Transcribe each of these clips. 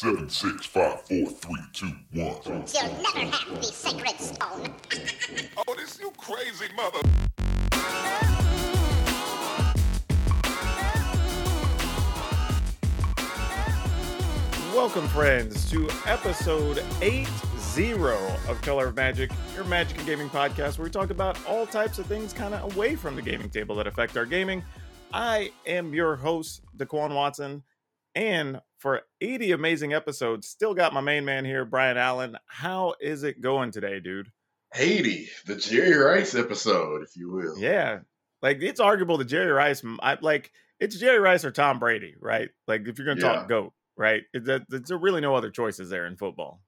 Seven, six, five, four, three, two, one. You'll never have the sacred stone. Oh, this you crazy mother. Welcome, friends, to episode 80 of Color of Magic, your magic and gaming podcast where we talk about all types of things kind of away from the gaming table that affect our gaming. I am your host, Daquan Watson, and for 80 amazing episodes, still got my main man here, Brian Allen. How is it going today, dude? 80, the Jerry Rice episode, if you will. Yeah. Like it's arguable that Jerry Rice, I, like it's Jerry Rice or Tom Brady, right? Like if you're going to Yeah. talk GOAT, right? It, that, there's really no other choices there in football.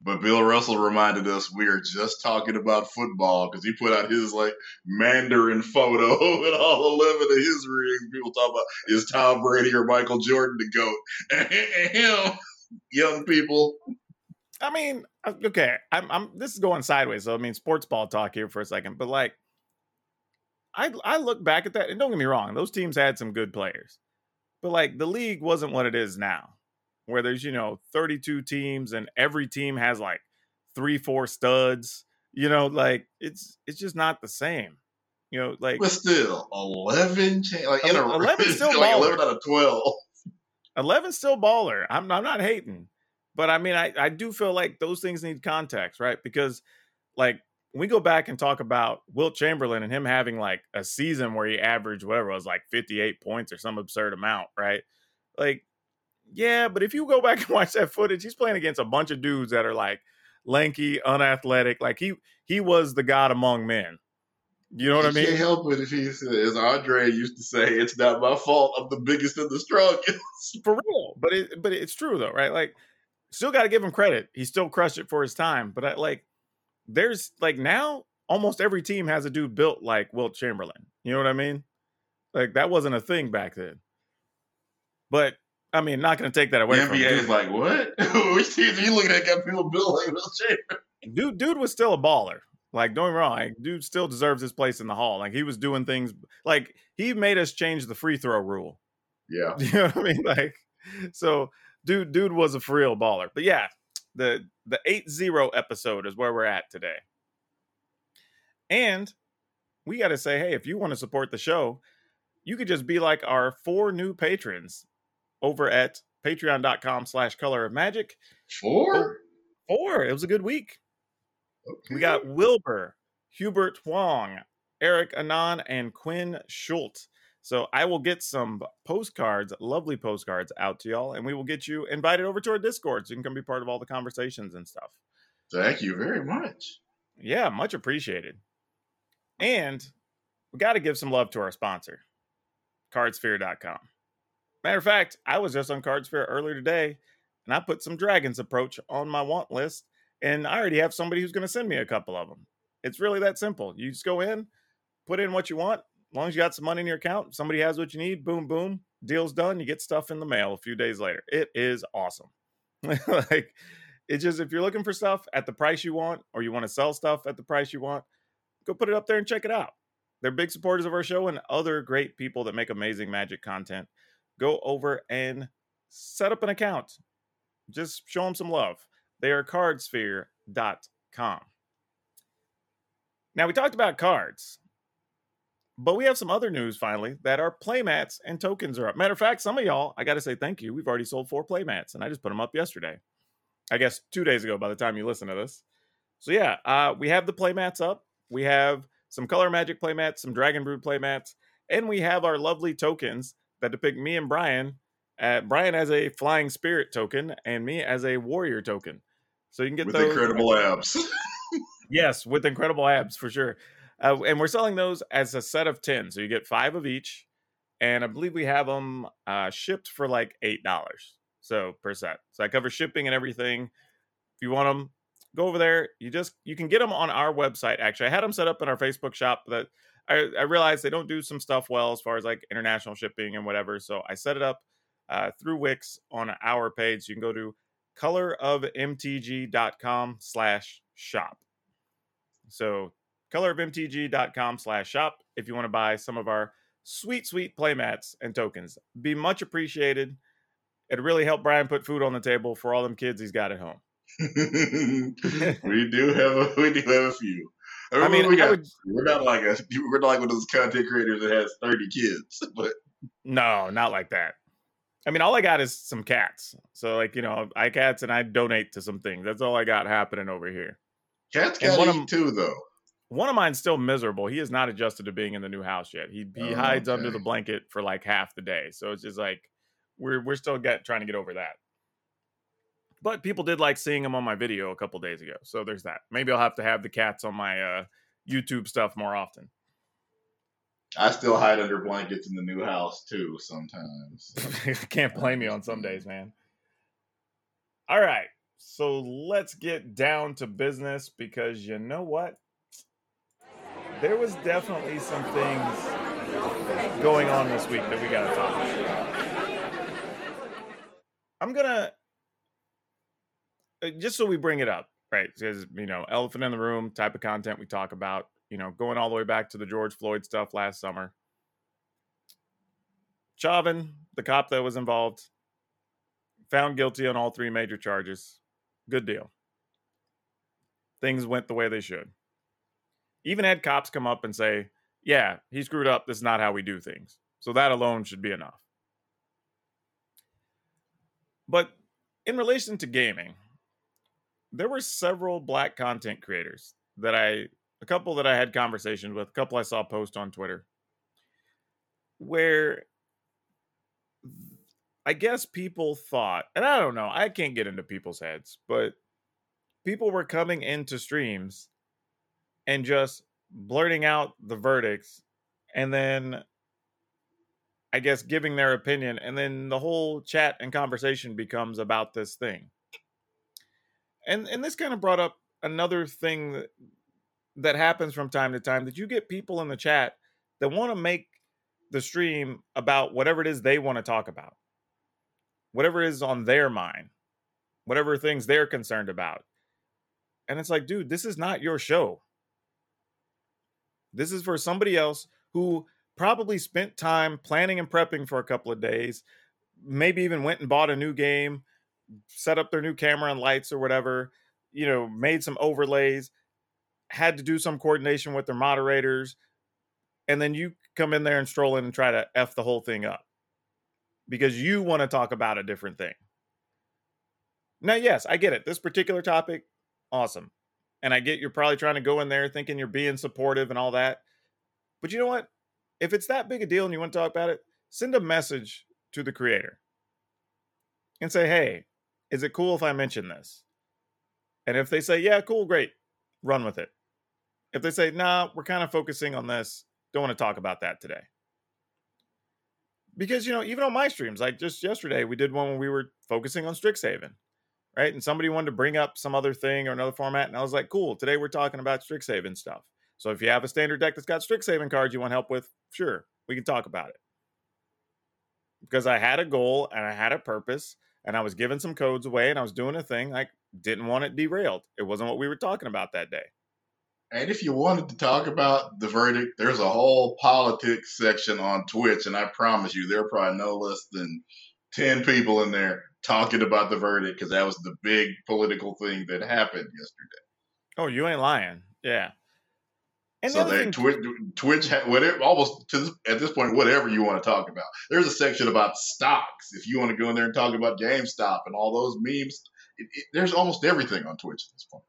But Bill Russell reminded us we are just talking about football because he put out his like Mandarin photo and all 11 of his rings. People talk about is Tom Brady or Michael Jordan the GOAT? And him, young people. I mean, uh, okay, I'm, I'm. This is going sideways. So I mean, sports ball talk here for a second, but like, I I look back at that, and don't get me wrong, those teams had some good players, but like the league wasn't what it is now, where there's you know 32 teams and every team has like three, four studs. You know, like it's it's just not the same. You know, like But still, 11, cha- like in a 11 still like baller. 11 out of 12. 11 still baller. I'm I'm not hating, but I mean I I do feel like those things need context, right? Because like when we go back and talk about Wilt Chamberlain and him having like a season where he averaged whatever it was like 58 points or some absurd amount, right? Like yeah, but if you go back and watch that footage, he's playing against a bunch of dudes that are like lanky, unathletic. Like he he was the god among men. You know what I You mean? can't help it if he says, as Andre used to say, it's not my fault. I'm the biggest and the strongest. for real. But it but it's true though, right? Like still got to give him credit. He still crushed it for his time. But I, like there's like now almost every team has a dude built like Wilt Chamberlain. You know what I mean? Like that wasn't a thing back then. But I mean, not going to take that The away from NBA is like, what? Which teams are you looking at? Got people built like Wilt Chamberlain. dude dude was still a baller like don't get me wrong like, dude still deserves his place in the hall like he was doing things like he made us change the free throw rule Yeah. you know what i mean like so dude dude was a for real baller but yeah the the 8-0 episode is where we're at today and we got to say hey if you want to support the show you could just be like our four new patrons over at patreon.com slash color of magic Four? Oh, four it was a good week Okay. we got Wilbur, Hubert Huang, Eric Anon, and Quinn Schultz. So I will get some postcards, lovely postcards out to y'all, and we will get you invited over to our Discord so you can come be part of all the conversations and stuff. Thank you very much. Yeah, much appreciated. And we got to give some love to our sponsor, cardsphere.com. Matter of fact, I was just on Cardsphere earlier today and I put some Dragon's Approach on my want list, and I already have somebody who's going to send me a couple of them. It's really that simple. You just go in, put in what you want. As long as you got some money in your account, somebody has what you need, boom, boom, deal's done. You get stuff in the mail a few days later. It is awesome. like, it's just if you're looking for stuff at the price you want, or you want to sell stuff at the price you want, go put it up there and check it out. They're big supporters of our show and other great people that make amazing magic content. Go over and set up an account. Just show them some love. They are cardsphere.com. Now, we talked about cards, but we have some other news finally that our playmats and tokens are up. Matter of fact, some of y'all, I got to say thank you. We've already sold four playmats and I just put them up yesterday. I guess two days ago by the time you listen to this. So, yeah, uh, we have the playmats up. We have some Color Magic playmats, some Dragon Brood playmats, and we have our lovely tokens that depict me and Brian. Uh, Brian as a flying spirit token and me as a warrior token. So you can get With those. incredible abs. Yes, with incredible abs for sure. Uh, and we're selling those as a set of 10. So you get five of each. And I believe we have them uh, shipped for like $8. So per set. So I cover shipping and everything. If you want them, go over there. You just, you can get them on our website. Actually, I had them set up in our Facebook shop but I, I realized they don't do some stuff well as far as like international shipping and whatever. So I set it up uh, through Wix on our page. You can go to colorofmtg.com slash shop. So colorofmtg.com slash shop if you want to buy some of our sweet, sweet playmats and tokens. Be much appreciated. It really helped Brian put food on the table for all them kids he's got at home. we do have a we do have a few. I mean, we I got, would, we're not like a we're not like one of those content creators that has thirty kids, but no, not like that. I mean, all I got is some cats. So, like, you know, I cats and I donate to some things. That's all I got happening over here. cats got one of too, though. One of mine's still miserable. He is not adjusted to being in the new house yet. He he Oh, hides under the blanket for like half the day. So it's just like we're we're still get, trying to get over that. But people did like seeing him on my video a couple days ago. So there's that. Maybe I'll have to have the cats on my uh, YouTube stuff more often. I still hide under blankets in the new house too sometimes. Can't blame you on some days, man. All right. So let's get down to business because you know what? There was definitely some things going on this week that we got to talk about. I'm going to, Uh, just so we bring it up, right? Because, you know, elephant in the room type of content we talk about, you know, going all the way back to the George Floyd stuff last summer. Chauvin, the cop that was involved, found guilty on all three major charges. Good deal. Things went the way they should. Even had cops come up and say, yeah, he screwed up. This is not how we do things. So that alone should be enough. But in relation to gaming, there were several black content creators that I, a couple that I had conversations with, a couple I saw post on Twitter, where I guess people thought, and I don't know, I can't get into people's heads, but people were coming into streams and just blurting out the verdicts and then I guess giving their opinion and then the whole chat and conversation becomes about this thing. And and this kind of brought up another thing that that happens from time to time that you get people in the chat that want to make the stream about whatever it is they want to talk about. Whatever is on their mind. Whatever things they're concerned about. And it's like, dude, this is not your show. This is for somebody else who probably spent time planning and prepping for a couple of days, maybe even went and bought a new game, set up their new camera and lights or whatever, you know, made some overlays, had to do some coordination with their moderators, and then you come in there and stroll in and try to F the whole thing up because you want to talk about a different thing. Now, yes, I get it. This particular topic, awesome. And I get you're probably trying to go in there thinking you're being supportive and all that. But you know what? If it's that big a deal and you want to talk about it, send a message to the creator and say, hey, is it cool if I mention this? And if they say, yeah, cool, great, run with it. If they say, nah, we're kind of focusing on this, don't want to talk about that today. Because, you know, even on my streams, like just yesterday, we did one when we were focusing on Strixhaven, right? And somebody wanted to bring up some other thing or another format. And I was like, cool, today we're talking about Strixhaven stuff. So if you have a standard deck that's got Strixhaven cards you want help with, sure, we can talk about it. Because I had a goal and I had a purpose and I was giving some codes away and I was doing a thing. I didn't want it derailed. It wasn't what we were talking about that day. And if you wanted to talk about the verdict, there's a whole politics section on Twitch, and I promise you, there are probably no less than ten people in there talking about the verdict because that was the big political thing that happened yesterday. Oh, you ain't lying. Yeah. And so they thing- Twitch, Twitch, whatever, almost to this, at this point, whatever you want to talk about. There's a section about stocks. If you want to go in there and talk about GameStop and all those memes, it, it, there's almost everything on Twitch at this point.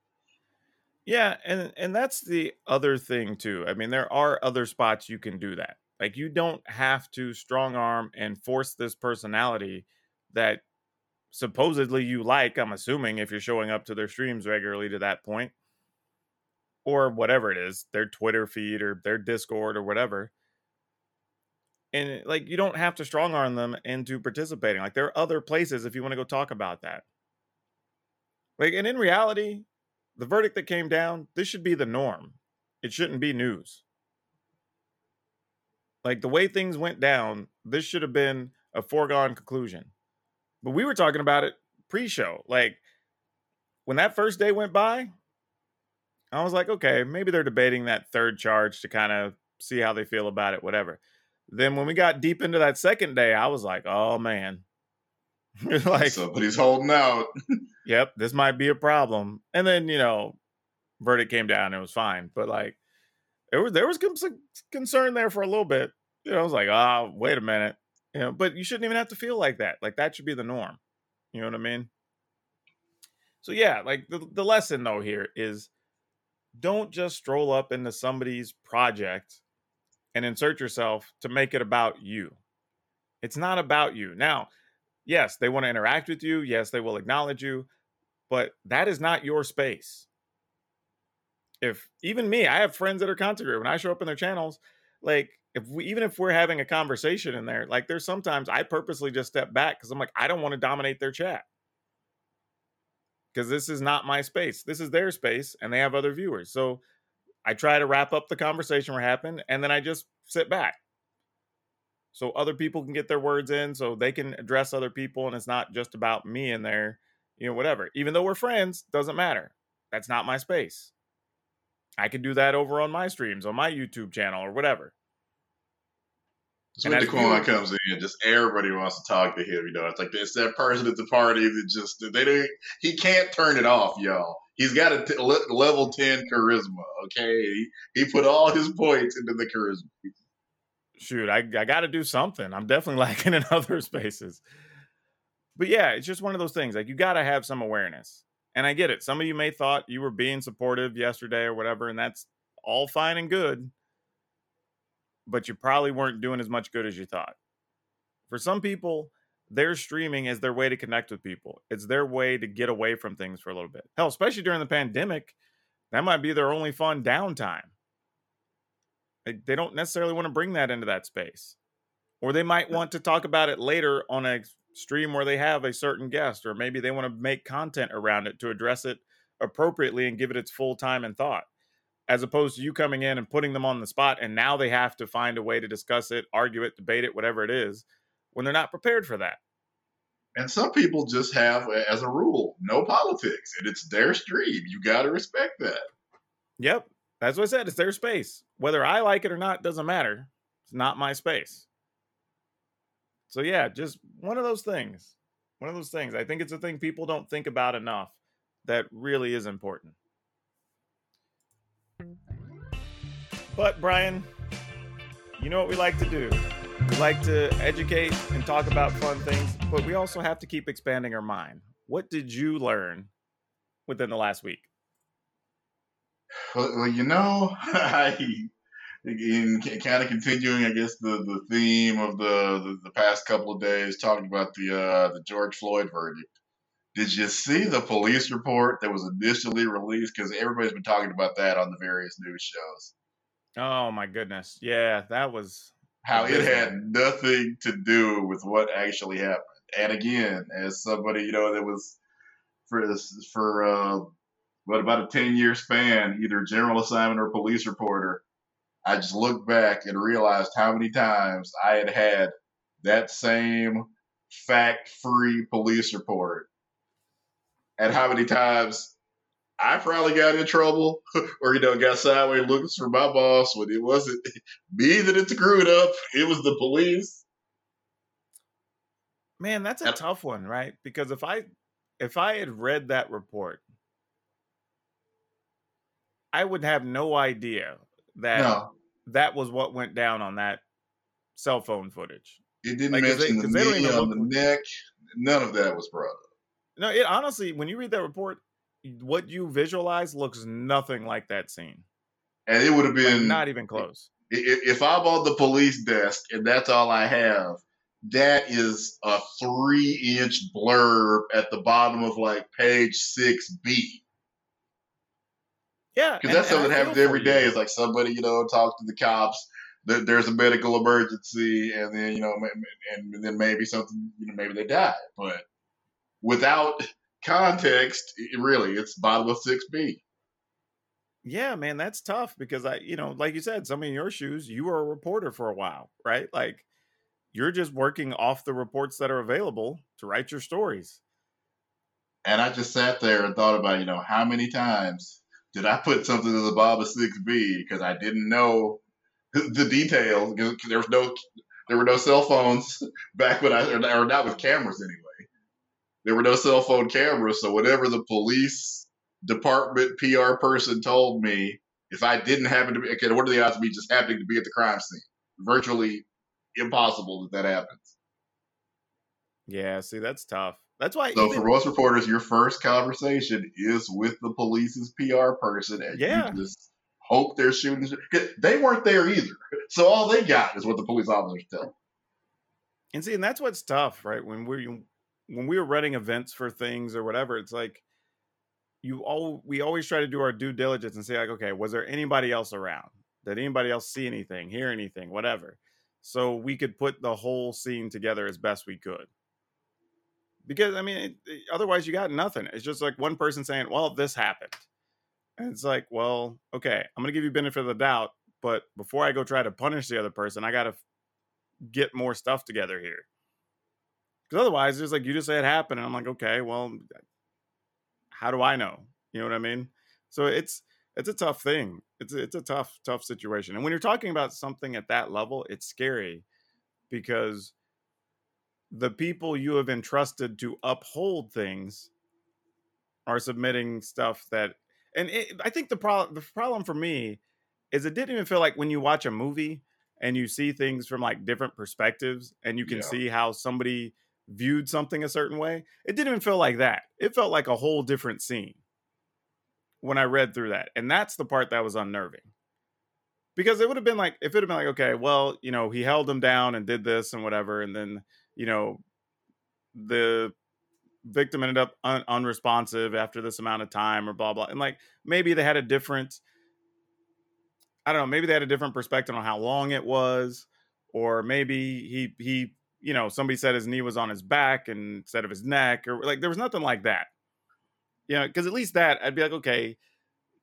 Yeah, and and that's the other thing too. I mean, there are other spots you can do that. Like you don't have to strong arm and force this personality that supposedly you like, I'm assuming if you're showing up to their streams regularly to that point or whatever it is, their Twitter feed or their Discord or whatever. And like you don't have to strong arm them into participating. Like there are other places if you want to go talk about that. Like and in reality, the verdict that came down, this should be the norm. It shouldn't be news. Like the way things went down, this should have been a foregone conclusion. But we were talking about it pre show. Like when that first day went by, I was like, okay, maybe they're debating that third charge to kind of see how they feel about it, whatever. Then when we got deep into that second day, I was like, oh man. like, Somebody's holding out. yep, this might be a problem. And then, you know, verdict came down and it was fine. But like, there was there was some concern there for a little bit. You know, I was like, oh, wait a minute. You know, but you shouldn't even have to feel like that. Like that should be the norm. You know what I mean? So yeah, like the, the lesson though here is don't just stroll up into somebody's project and insert yourself to make it about you. It's not about you. Now, yes, they want to interact with you. Yes, they will acknowledge you, but that is not your space. If even me, I have friends that are content creators. When I show up in their channels, like if we even if we're having a conversation in there, like there's sometimes I purposely just step back because I'm like, I don't want to dominate their chat. Because this is not my space. This is their space, and they have other viewers. So I try to wrap up the conversation we're having, and then I just sit back so other people can get their words in so they can address other people and it's not just about me in there you know whatever even though we're friends doesn't matter that's not my space i could do that over on my streams on my youtube channel or whatever So when Daquan comes in, just everybody wants to talk to him. You know, it's like it's that person at the party that just they don't. He can't turn it off, y'all. He's got a t- level ten charisma. Okay, he, he put all his points into the charisma shoot, I, I got to do something. I'm definitely lacking in other spaces. But yeah, it's just one of those things. Like you got to have some awareness. And I get it. Some of you may thought you were being supportive yesterday or whatever, and that's all fine and good. But you probably weren't doing as much good as you thought. For some people, their streaming is their way to connect with people. It's their way to get away from things for a little bit. Hell, especially during the pandemic, that might be their only fun downtime they don't necessarily want to bring that into that space. Or they might want to talk about it later on a stream where they have a certain guest, or maybe they want to make content around it to address it appropriately and give it its full time and thought, as opposed to you coming in and putting them on the spot. And now they have to find a way to discuss it, argue it, debate it, whatever it is, when they're not prepared for that. And some people just have, as a rule, no politics, and it's their stream. You got to respect that. Yep. That's what I said. It's their space. Whether I like it or not doesn't matter. It's not my space. So yeah, just one of those things. One of those things. I think it's a thing people don't think about enough that really is important. But Brian, you know what we like to do? We like to educate and talk about fun things, but we also have to keep expanding our mind. What did you learn within the last week? Well, you know, I in kind of continuing, I guess the, the theme of the, the, the past couple of days, talking about the uh, the George Floyd verdict. Did you see the police report that was initially released? Because everybody's been talking about that on the various news shows. Oh my goodness, yeah, that was how it had nothing to do with what actually happened. And again, as somebody you know that was for this, for uh, but about a 10 year span, either general assignment or police reporter, I just looked back and realized how many times I had had that same fact free police report and how many times I probably got in trouble or, you know, got sideways looking for my boss when it wasn't me that it screwed up. It was the police. Man, that's a tough one, right? Because if I if I had read that report I would have no idea that no. that was what went down on that cell phone footage. It didn't like, mention they, the knee on the neck. None of that was brought up. No, it honestly, when you read that report, what you visualize looks nothing like that scene. And it would have been like not even close. If I'm on the police desk and that's all I have, that is a three inch blurb at the bottom of like page six B. Yeah, because that's something that happens every day. It's like somebody you know talks to the cops. There's a medical emergency, and then you know, and then maybe something, you know, maybe they die. But without context, really, it's bottom of six B. Yeah, man, that's tough because I, you know, like you said, some in your shoes, you were a reporter for a while, right? Like you're just working off the reports that are available to write your stories. And I just sat there and thought about, you know, how many times did I put something in the Bob of 6B because I didn't know the details? because There was no, there were no cell phones back when I, or not with cameras anyway. There were no cell phone cameras, so whatever the police department PR person told me, if I didn't happen to be, okay, what are the odds of me just happening to be at the crime scene? Virtually impossible that that happens. Yeah, see, that's tough. That's why. So even- for most reporters, your first conversation is with the police's PR person, and Yeah. you just hope they're shooting. They weren't there either, so all they got is what the police officers tell. And see, and that's what's tough, right? When we when we were running events for things or whatever, it's like you all we always try to do our due diligence and say like, okay, was there anybody else around? Did anybody else see anything, hear anything, whatever? So we could put the whole scene together as best we could. Because I mean, it, it- otherwise you got nothing. It's just like one person saying, "Well, this happened," and it's like, "Well, okay, I'm gonna give you benefit of the doubt, but before I go try to punish the other person, I gotta get more stuff together here. Because otherwise, it's like you just say it happened, and I'm like, okay, well, how do I know? You know what I mean? So it's it's a tough thing. It's a, it's a tough tough situation. And when you're talking about something at that level, it's scary because the people you have entrusted to uphold things are submitting stuff that and it, I think the problem the problem for me is it didn't even feel like when you watch a movie and you see things from like different perspectives and you can Yeah. see how somebody viewed something a certain way. It didn't even feel like that. It felt like a whole different scene when I read through that. And that's the part that was unnerving. Because it would have been like, if it had been like, okay, well, you know, he held him down and did this and whatever. And then, you know, the victim ended up un- unresponsive after this amount of time or blah, blah. And like, maybe they had a different, I don't know, maybe they had a different perspective on how long it was. Or maybe he, he, you know, somebody said his knee was on his back instead of his neck, or like there was nothing like that. You know, because at least that I'd be like, okay,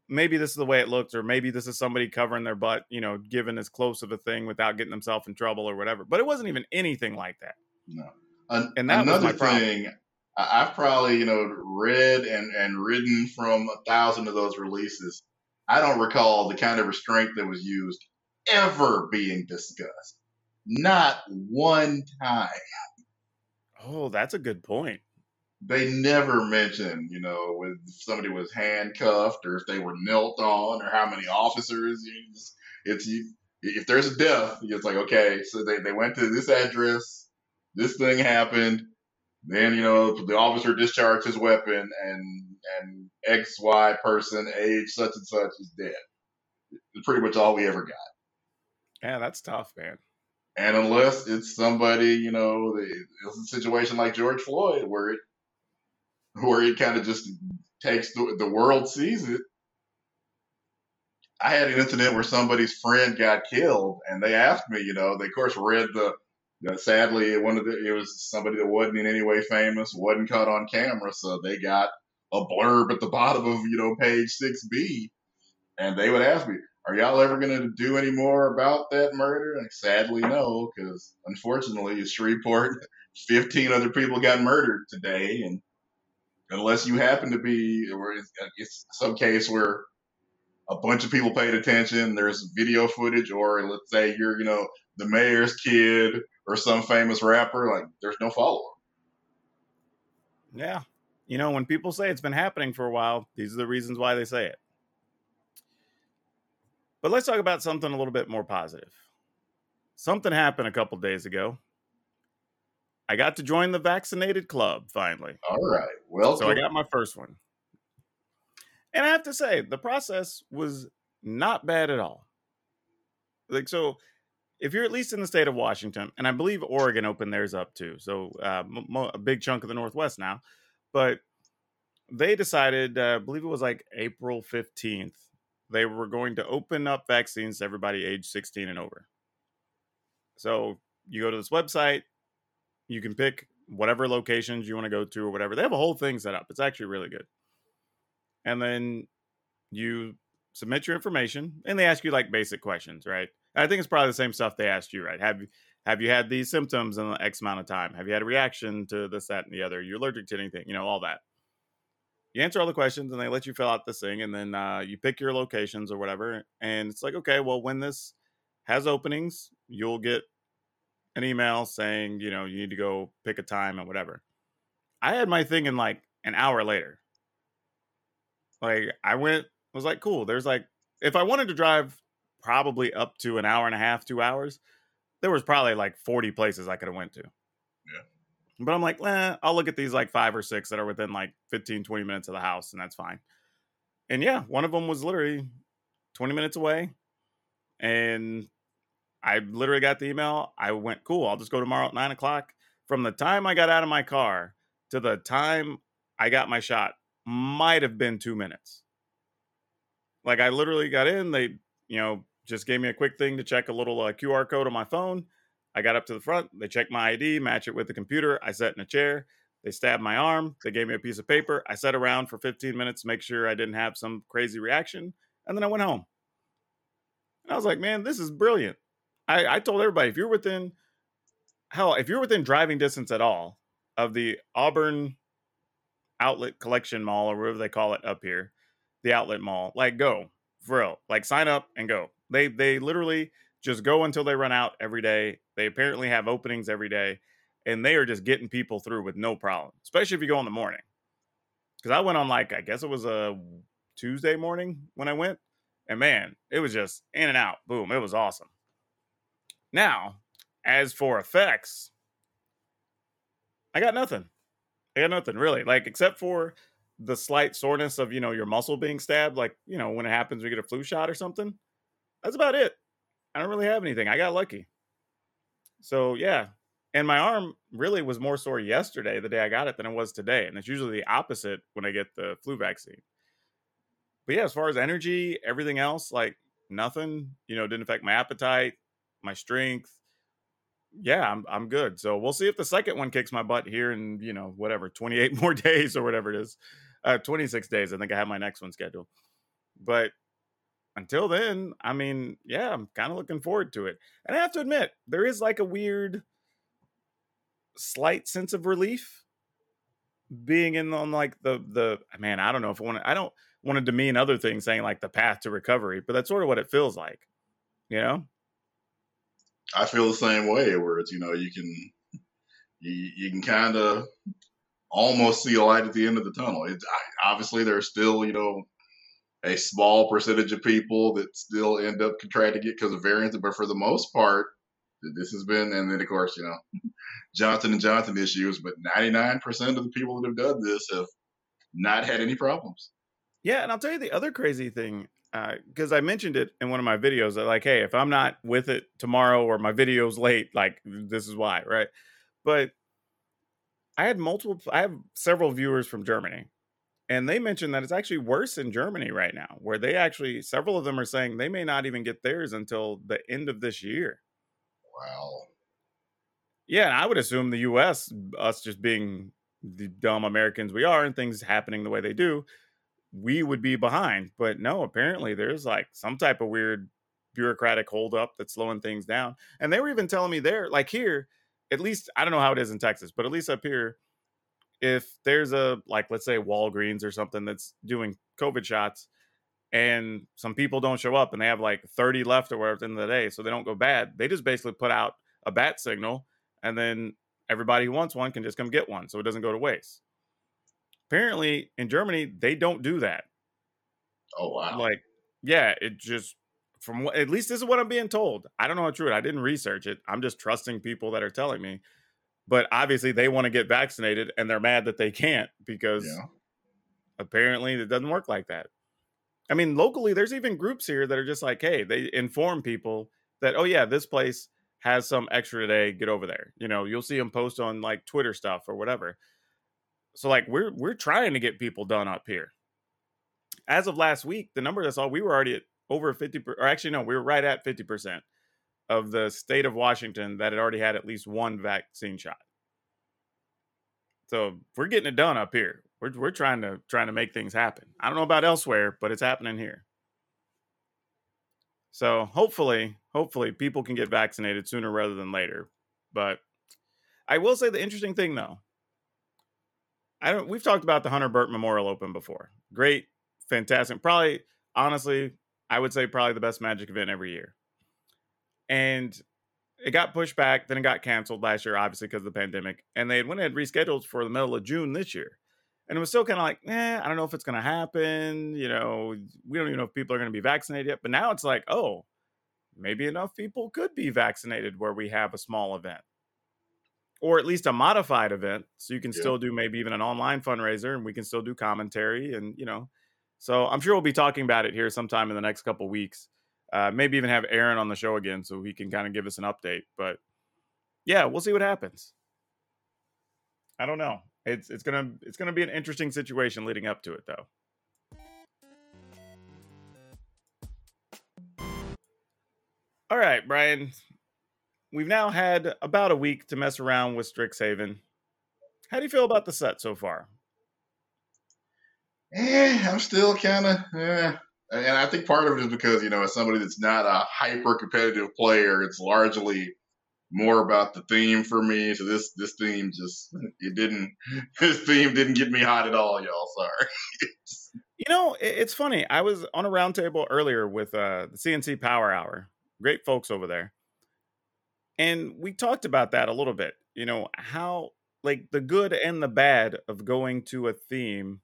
maybe this is the way it looks, or maybe this is somebody covering their butt, you know, giving as close of a thing without getting themselves in trouble or whatever. But it wasn't even anything like that. No. An- And that was another problem. thing, I- I've probably you know read and and ridden from a thousand of those releases. I don't recall the kind of restraint that was used ever being discussed. Not one time. Oh, that's a good point. They never mentioned, you know, if somebody was handcuffed or if they were knelt on or how many officers. You just, it's you, if there's a death, it's like okay, so they, they went to this address, this thing happened, then you know the officer discharged his weapon and and X Y person, age such and such is dead. It's pretty much all we ever got. Yeah, that's tough, man. And unless it's somebody, you know, it's a situation like George Floyd where it where it kind of just takes the, the world sees it. I had an incident where somebody's friend got killed, and they asked me, you know, they of course read the. the sadly, one of the it was somebody that wasn't in any way famous, wasn't caught on camera, so they got a blurb at the bottom of you know page six B, and they would ask me, "Are y'all ever going to do any more about that murder?" And sadly, no, because unfortunately, in Shreveport, fifteen other people got murdered today, and unless you happen to be, or it's, uh, it's some case where a bunch of people paid attention, there's video footage, or let's say you're, you know, the mayor's kid or some famous rapper, like there's no follow up. Yeah. You know, when people say it's been happening for a while, these are the reasons why they say it. But let's talk about something a little bit more positive. Something happened a couple days ago. I got to join the vaccinated club finally. All right, well, So I got my first one. And I have to say, the process was not bad at all. Like, so if you're at least in the state of Washington, and I believe Oregon opened theirs up too, so uh, mo- a big chunk of the Northwest now, but they decided, uh, I believe it was like April 15th, they were going to open up vaccines to everybody age 16 and over. So you go to this website, you can pick whatever locations you want to go to or whatever. They have a whole thing set up. It's actually really good. And then you submit your information and they ask you like basic questions, right? I think it's probably the same stuff they asked you, right? Have you have you had these symptoms in the X amount of time? Have you had a reaction to this, that, and the other? Are you allergic to anything? You know, all that. You answer all the questions and they let you fill out this thing and then uh, you pick your locations or whatever. And it's like, okay, well, when this has openings, you'll get an email saying, you know, you need to go pick a time and whatever. I had my thing in like an hour later. Like I went, was like, cool. There's like, if I wanted to drive probably up to an hour and a half, two hours, there was probably like 40 places I could have went to. Yeah. But I'm like, eh, I'll look at these like five or six that are within like 15, 20 minutes of the house, and that's fine. And yeah, one of them was literally 20 minutes away. And I literally got the email. I went, cool, I'll just go tomorrow at nine o'clock. From the time I got out of my car to the time I got my shot, might have been two minutes. Like I literally got in, they, you know, just gave me a quick thing to check a little uh, QR code on my phone. I got up to the front, they checked my ID, match it with the computer. I sat in a chair. They stabbed my arm. They gave me a piece of paper. I sat around for 15 minutes to make sure I didn't have some crazy reaction. And then I went home. And I was like, man, this is brilliant. I, I told everybody if you're within, hell, if you're within driving distance at all of the Auburn Outlet Collection Mall or whatever they call it up here, the outlet mall, like go for real, like sign up and go. They they literally just go until they run out every day. They apparently have openings every day, and they are just getting people through with no problem, especially if you go in the morning. Because I went on like I guess it was a Tuesday morning when I went, and man, it was just in and out. Boom, it was awesome. Now, as for effects, I got nothing. I got nothing really, like except for the slight soreness of you know your muscle being stabbed, like you know when it happens, we get a flu shot or something. That's about it. I don't really have anything. I got lucky. So yeah, and my arm really was more sore yesterday, the day I got it, than it was today, and it's usually the opposite when I get the flu vaccine. But yeah, as far as energy, everything else, like nothing. You know, didn't affect my appetite, my strength. Yeah, I'm I'm good. So we'll see if the second one kicks my butt here in you know whatever 28 more days or whatever it is, uh, 26 days. I think I have my next one scheduled. But until then, I mean, yeah, I'm kind of looking forward to it. And I have to admit, there is like a weird, slight sense of relief being in on like the the man. I don't know if I want to. I don't want to demean other things, saying like the path to recovery, but that's sort of what it feels like. You know. I feel the same way. Where it's you know you can you you can kind of almost see a light at the end of the tunnel. It, I, obviously there's still you know a small percentage of people that still end up contracting it because of variants, but for the most part, this has been and then of course you know Johnson and Johnson issues, but 99% of the people that have done this have not had any problems. Yeah, and I'll tell you the other crazy thing because uh, I mentioned it in one of my videos. That like, hey, if I'm not with it tomorrow or my video's late, like this is why, right? But I had multiple. I have several viewers from Germany, and they mentioned that it's actually worse in Germany right now, where they actually several of them are saying they may not even get theirs until the end of this year. Wow. Yeah, and I would assume the U.S. us just being the dumb Americans we are, and things happening the way they do, we would be behind. But no, apparently there's like some type of weird bureaucratic holdup that's slowing things down. And they were even telling me there, like here, at least I don't know how it is in Texas, but at least up here, if there's a like let's say Walgreens or something that's doing COVID shots and some people don't show up and they have like 30 left or whatever at the end of the day, so they don't go bad, they just basically put out a bat signal and then everybody who wants one can just come get one so it doesn't go to waste. Apparently in Germany, they don't do that. Oh wow. Like, yeah, it just from what at least this is what I'm being told. I don't know how true it. I didn't research it. I'm just trusting people that are telling me but obviously they want to get vaccinated and they're mad that they can't because Yeah. apparently it doesn't work like that. I mean, locally, there's even groups here that are just like, hey, they inform people that, oh, yeah, this place has some extra today. Get over there. You know, you'll see them post on like Twitter stuff or whatever. So, like, we're we're trying to get people done up here. As of last week, the number that's all we were already at over 50, per- or actually, no, we were right at 50% of the state of Washington that had already had at least one vaccine shot. So we're getting it done up here. We're we're trying to trying to make things happen. I don't know about elsewhere, but it's happening here. So hopefully, hopefully people can get vaccinated sooner rather than later. But I will say the interesting thing though. I don't we've talked about the Hunter Burton Memorial Open before. Great, fantastic. Probably honestly, I would say probably the best magic event every year. And it got pushed back, then it got canceled last year, obviously because of the pandemic, and they went ahead and rescheduled for the middle of June this year. And it was still kind of like, eh, I don't know if it's going to happen. You know, we don't even know if people are going to be vaccinated yet. But now it's like, oh, maybe enough people could be vaccinated where we have a small event or at least a modified event. So you can Yeah. still do maybe even an online fundraiser and we can still do commentary and, you know, so I'm sure we'll be talking about it here sometime in the next couple weeks. Uh, maybe even have Aaron on the show again so he can kind of give us an update. But yeah, we'll see what happens. I don't know. It's it's gonna it's gonna be an interesting situation leading up to it though. All right, Brian. We've now had about a week to mess around with Strixhaven. How do you feel about the set so far? Eh, I'm still kind of, eh. And I think part of it is because, you know, as somebody that's not a hyper competitive player, it's largely more about the theme for me. So this this theme just it didn't this theme didn't get me hot at all, y'all. Sorry. You know, it's funny. I was on a roundtable earlier with uh, the CNC Power Hour. Great folks over there. And we talked about that a little bit. You know, how like the good and the bad of going to a theme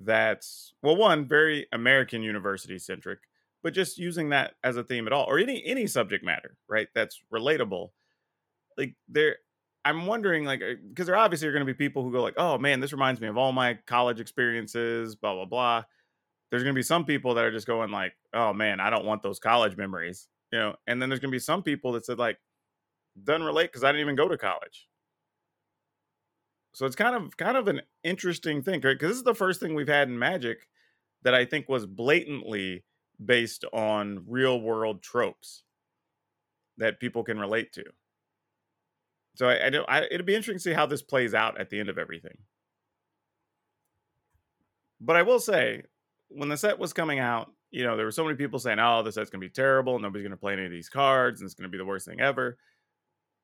that's well, one, very American university centric, but just using that as a theme at all, or any any subject matter, right? That's relatable. Like there I'm wondering, like, uh, because there obviously are going to be people who go, like, oh man, this reminds me of all my college experiences, blah, blah, blah. There's going to be some people that are just going, like, oh man, I don't want those college memories, you know. And then there's going to be some people that said, like, doesn't relate because I didn't even go to college. So it's kind of kind of an interesting thing, right? Because this is the first thing we've had in Magic that I think was blatantly based on real world tropes that people can relate to. So I, I don't. I, it'll be interesting to see how this plays out at the end of everything. But I will say, when the set was coming out, you know, there were so many people saying, "Oh, the set's gonna be terrible. Nobody's gonna play any of these cards, and it's gonna be the worst thing ever."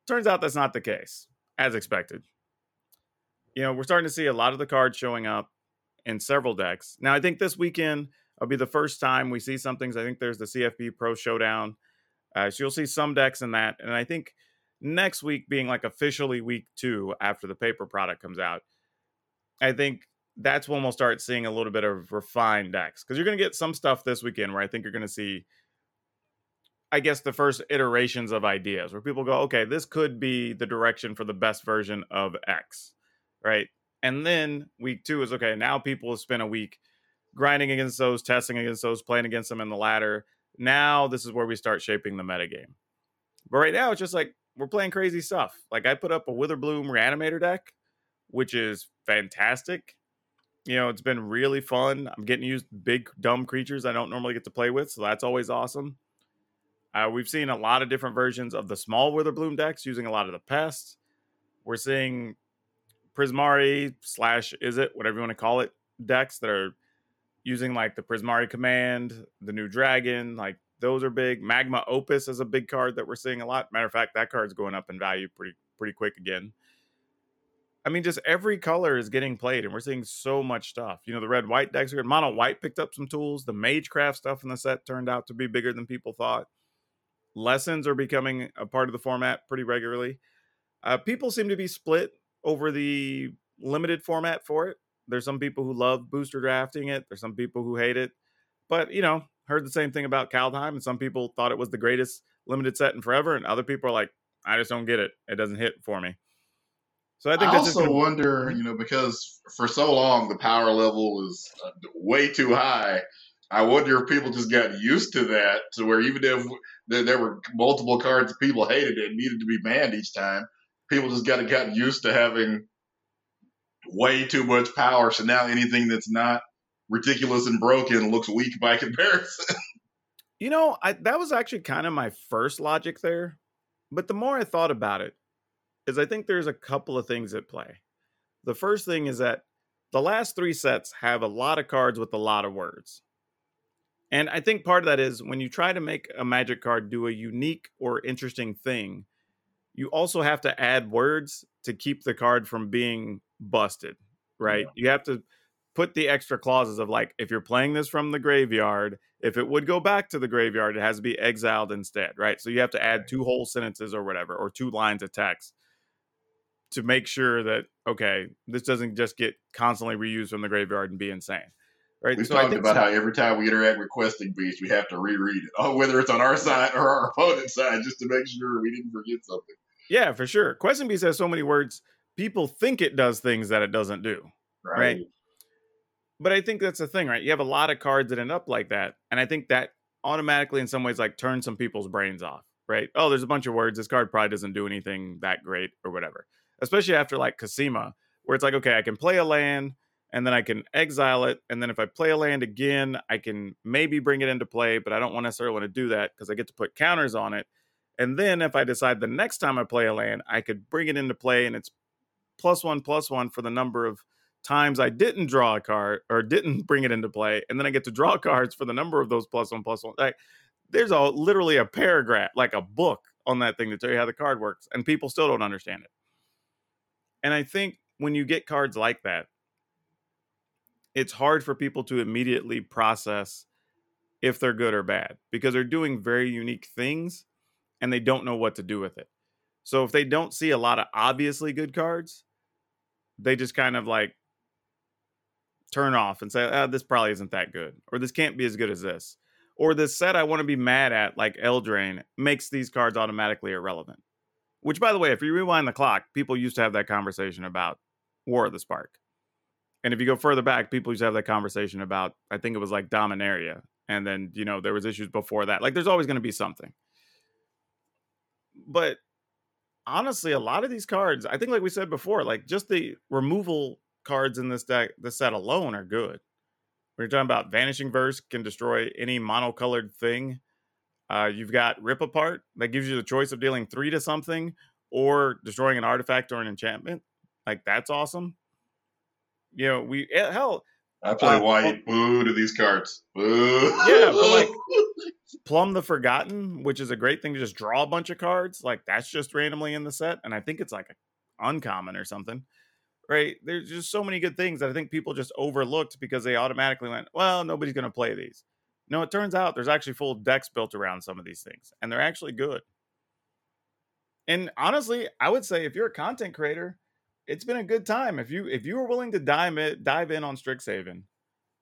Turns out that's not the case, as expected. You know, we're starting to see a lot of the cards showing up in several decks. Now, I think this weekend will be the first time we see some things. I think there's the CFB Pro Showdown. Uh, so you'll see some decks in that, and I think next week being like officially week two after the paper product comes out, I think that's when we'll start seeing a little bit of refined decks because you're going to get some stuff this weekend where I think you're going to see, I guess, the first iterations of ideas where people go, okay, this could be the direction for the best version of X, right? And then week two is okay, now people have spent a week grinding against those, testing against those, playing against them in the ladder. Now this is where we start shaping the metagame. But right now it's just like we're playing crazy stuff. Like I put up a Witherbloom Reanimator deck, which is fantastic. You know, it's been really fun. I'm getting used to big dumb creatures I don't normally get to play with, so that's always awesome. Uh, we've seen a lot of different versions of the small Witherbloom decks using a lot of the pests. We're seeing Prismari slash is it whatever you want to call it decks that are using like the Prismari command, the new dragon, like those are big. Magma Opus is a big card that we're seeing a lot. Matter of fact, that card's going up in value pretty pretty quick again. I mean, just every color is getting played, and we're seeing so much stuff. You know, the red white decks are good. Mono white picked up some tools. The Magecraft stuff in the set turned out to be bigger than people thought. Lessons are becoming a part of the format pretty regularly. Uh, people seem to be split over the limited format for it. There's some people who love booster drafting it. There's some people who hate it. But you know, heard the same thing about Kaldheim, and some people thought it was the greatest limited set in forever, and other people are like, I just don't get it. It doesn't hit for me. So I I, think that's just also gonna- wonder, you know, because for so long the power level is uh, way too high. I wonder if people just got used to that, to where even if there, there were multiple cards people hated it needed to be banned each time, people just got gotten used to having way too much power. So now anything that's not ridiculous and broken looks weak by comparison. You know, I that was actually kind of my first logic there. But the more I thought about it, is I think there's a couple of things at play. The first thing is that the last three sets have a lot of cards with a lot of words. And I think part of that is when you try to make a magic card do a unique or interesting thing, you also have to add words to keep the card from being busted, right? You have to put the extra clauses of like if you're playing this from the graveyard, if it would go back to the graveyard, it has to be exiled instead, right? So you have to add two whole sentences or whatever, or two lines of text to make sure that okay, this doesn't just get constantly reused from the graveyard and be insane. Right. We've so I talked think about so- how every time we interact with Questing Beast, we have to reread it, oh, whether it's on our side or our opponent's side, just to make sure we didn't forget something. Yeah, for sure. Questing Beast has so many words. People think it does things that it doesn't do. Right. Right. But I think that's the thing, right? You have a lot of cards that end up like that. And I think that automatically, in some ways, like turns some people's brains off, right? Oh, there's a bunch of words. This card probably doesn't do anything that great or whatever. Especially after like Kasima, where it's like, okay, I can play a land and then I can exile it. And then if I play a land again, I can maybe bring it into play, but I don't want necessarily want to do that because I get to put counters on it. And then if I decide the next time I play a land, I could bring it into play and it's plus one plus one for the number of times I didn't draw a card or didn't bring it into play, and then I get to draw cards for the number of those plus one plus one. Like there's a literally a paragraph, like a book on that thing to tell you how the card works, and people still don't understand it. And I think when you get cards like that, it's hard for people to immediately process if they're good or bad because they're doing very unique things and they don't know what to do with it. So if they don't see a lot of obviously good cards, they just kind of like turn off and say, ah, this probably isn't that good, or this can't be as good as this, or this set I want to be mad at, like Eldraine, makes these cards automatically irrelevant. Which, by the way, if you rewind the clock, people used to have that conversation about War of the Spark. And if you go further back, people used to have that conversation about, I think it was like Dominaria. And then, you know, there was issues before that. Like there's always going to be something. But honestly, a lot of these cards, I think, like we said before, like just the removal cards in this deck, the set alone are good. When you're talking about Vanishing Verse can destroy any monocolored thing. Uh, you've got Rip Apart that gives you the choice of dealing three to something or destroying an artifact or an enchantment. Like that's awesome. You know, we eh, hell I play Uh, white. Boo to these cards. Boo. Yeah, but, like, Plumb the Forbidden, which is a great thing to just draw a bunch of cards. Like that's just randomly in the set, and I think it's like a uncommon or something. Right? There's just so many good things that I think people just overlooked because they automatically went, "Well, nobody's going to play these." No, it turns out there's actually full decks built around some of these things, and they're actually good. And honestly, I would say if you're a content creator, it's been a good time. If you if you were willing to dive in, dive in on Strixhaven,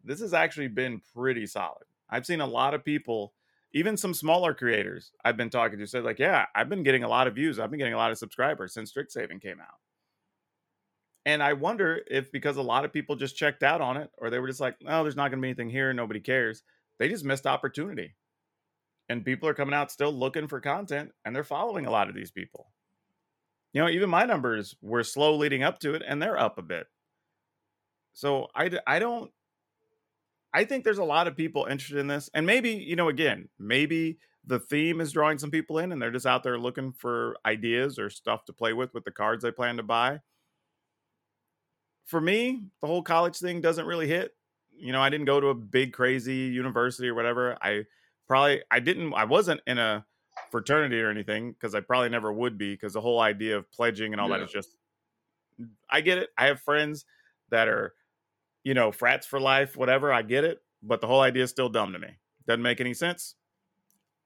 this has actually been pretty solid. I've seen a lot of people, even some smaller creators I've been talking to, said like, "Yeah, I've been getting a lot of views. I've been getting a lot of subscribers since Strixhaven came out." And I wonder if because a lot of people just checked out on it, or they were just like, "Oh, there's not going to be anything here. Nobody cares." They just missed opportunity, and people are coming out still looking for content, and they're following a lot of these people. You know, even my numbers were slow leading up to it, and they're up a bit. So I, I don't I think there's a lot of people interested in this. And maybe, you know, again, maybe the theme is drawing some people in and they're just out there looking for ideas or stuff to play with with the cards they plan to buy. For me, the whole college thing doesn't really hit. You know, I didn't go to a big crazy university or whatever. I probably I didn't I wasn't in a fraternity or anything because I probably never would be because the whole idea of pledging and all that Yeah. is just I get it. I have friends that are you know, frats for life, whatever. I get it, but the whole idea is still dumb to me. Doesn't make any sense.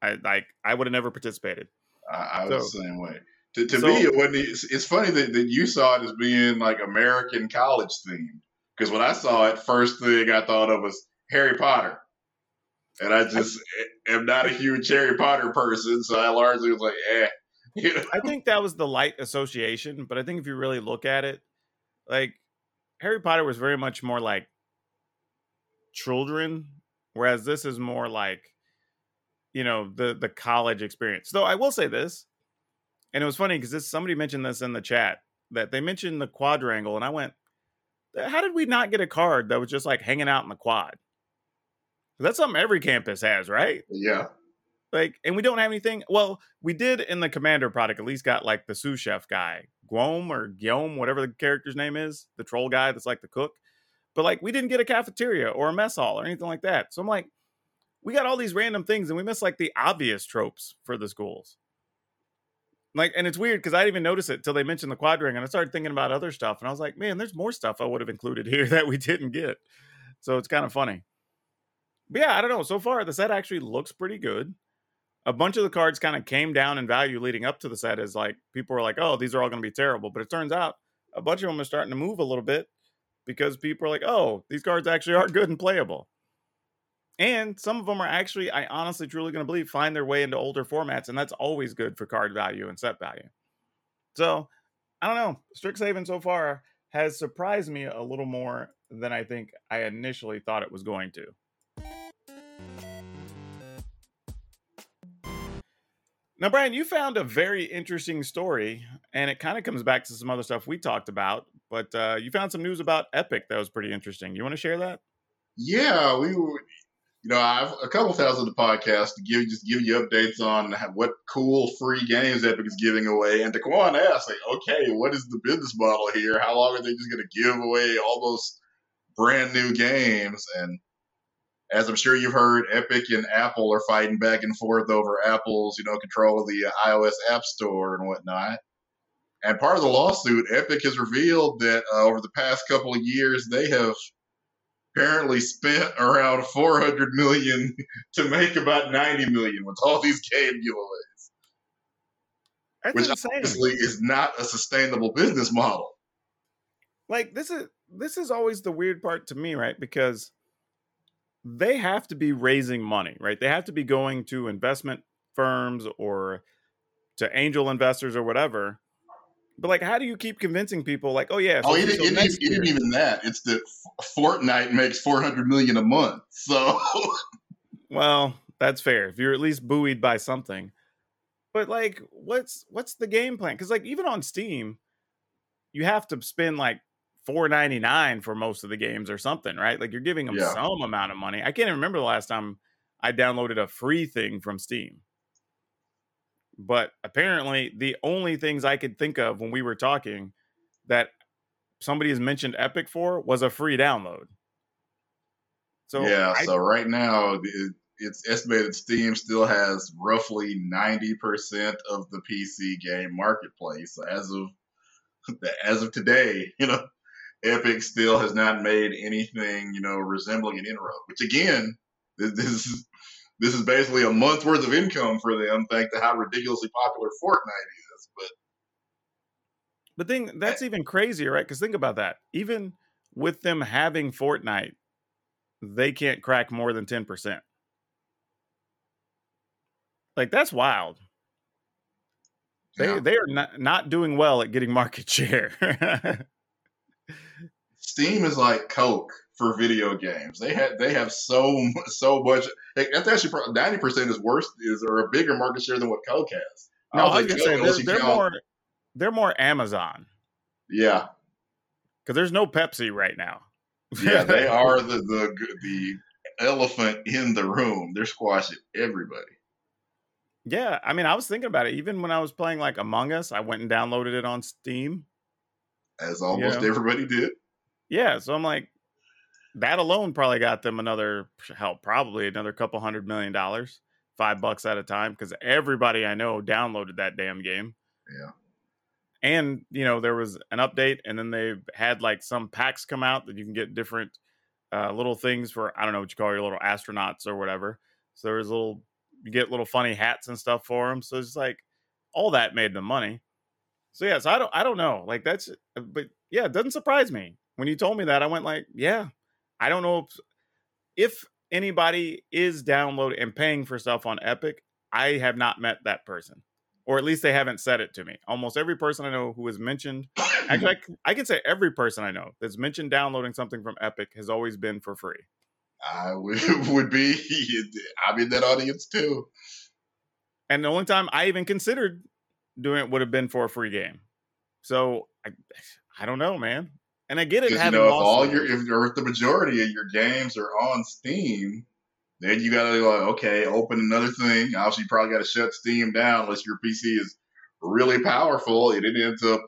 I like I would have never participated. I, I was So- the same way. To, to so- me, it wasn't. It's, it's funny that, that you saw it as being like American college themed. Because when I saw it, first thing I thought of was Harry Potter, and I just am not a huge Harry Potter person, so I largely was like, eh. You know? I think that was the light association, but I think if you really look at it, like Harry Potter was very much more like children, whereas this is more like you know the the college experience. Though I will say this, and it was funny because this somebody mentioned this in the chat that they mentioned the quadrangle, and I went, "How did we not get a card that was just like hanging out in the quad?" That's something every campus has, right? Yeah, Like, and we don't have anything. Well, we did in the commander product. At least got like the sous chef guy, Gyome or Gyome, whatever the character's name is, the troll guy that's like the cook. But like, we didn't get a cafeteria or a mess hall or anything like that. So I'm like, we got all these random things, and we miss like the obvious tropes for the schools. Like, and it's weird because I didn't even notice it till they mentioned the quad ring, and I started thinking about other stuff, and I was like, man, there's more stuff I would have included here that we didn't get. So it's kind of funny. But yeah, I don't know. So far, the set actually looks pretty good. A bunch of the cards kind of came down in value leading up to the set as like people were like, oh, these are all going to be terrible. But it turns out a bunch of them are starting to move a little bit because people are like, oh, these cards actually are good and playable. And some of them are actually, I honestly truly going to believe, find their way into older formats. And that's always good for card value and set value. So I don't know. Strixhaven so far has surprised me a little more than I think I initially thought it was going to. Now, Brian, you found a very interesting story, and it kind of comes back to some other stuff we talked about. But uh, you found some news about Epic that was pretty interesting. You want to share that? Yeah, we were. You know, I've a couple thousand the podcast to give just give you updates on what cool free games Epic is giving away. And Daquan asked, like, okay, what is the business model here? How long are they just going to give away all those brand new games? And as I'm sure you've heard, Epic and Apple are fighting back and forth over Apple's, you know, control of the iOS App Store and whatnot. And part of the lawsuit, Epic has revealed that uh, over the past couple of years, they have apparently spent around 400 million to make about 90 million with all these game giveaways. That's which insane. obviously is not a sustainable business model. Like this is this is always the weird part to me, right? Because they have to be raising money, right? They have to be going to investment firms or to angel investors or whatever. But like, how do you keep convincing people? Like, oh yeah, so oh, it, it, it, it isn't even that. It's that Fortnite makes 400 million a month. So Well, that's fair. If you're at least buoyed by something. But like what's what's the game plan? Cuz like even on Steam, you have to spend like 4.99 for most of the games or something, right? Like you're giving them Yeah. some amount of money. I can't even remember the last time I downloaded a free thing from Steam. But apparently the only things I could think of when we were talking that somebody has mentioned Epic for was a free download. So yeah, I- so right now it, it's estimated Steam still has roughly 90% of the PC game marketplace. So as of as of today, you know, Epic still has not made anything, you know, resembling an inroad. Which again, this, this is this is basically a month worth of income for them, thanks to how ridiculously popular Fortnite is. But But thing that's eh. even crazier, right? Because think about that. Even with them having Fortnite, they can't crack more than 10%. Like that's wild. They Yeah. they are not, not doing well at getting market share. Steam is like Coke for video games. They have they have so so much. That's actually ninety percent is worse is or a bigger market share than what Coke has. no, I was say Coke, they're, they're more they're more Amazon Yeah, because there's no Pepsi right now. yeah, they are the the the elephant in the room. They're squashing everybody. Yeah, I mean, I was thinking about it. Even when I was playing like Among Us, I went and downloaded it on Steam. As almost Yeah. everybody did. Yeah, so I'm like, that alone probably got them another help, probably another couple hundred million dollars, five bucks at a time, because everybody I know downloaded that damn game. Yeah. And you know, there was an update, and then they had like some packs come out that you can get different uh, little things for I don't know what you call your little astronauts or whatever. So there was little you get little funny hats and stuff for them. So it's like all that made them money. So yeah, so I don't I don't know. Like that's but yeah, it doesn't surprise me. When you told me that, I went like, yeah, I don't know if, if anybody is downloading and paying for stuff on Epic. I have not met that person, or at least they haven't said it to me. Almost every person I know who has mentioned, actually, I, I can say every person I know that's mentioned downloading something from Epic has always been for free. I would would be. I'm in that audience too. And the only time I even considered doing it would have been for a free game. So I, I don't know, man. And I get it. Because you know, if all your if, or if the majority of your games are on Steam, then you gotta go, okay, open another thing. Obviously, you probably got to shut Steam down unless your PC is really powerful. And it ends up,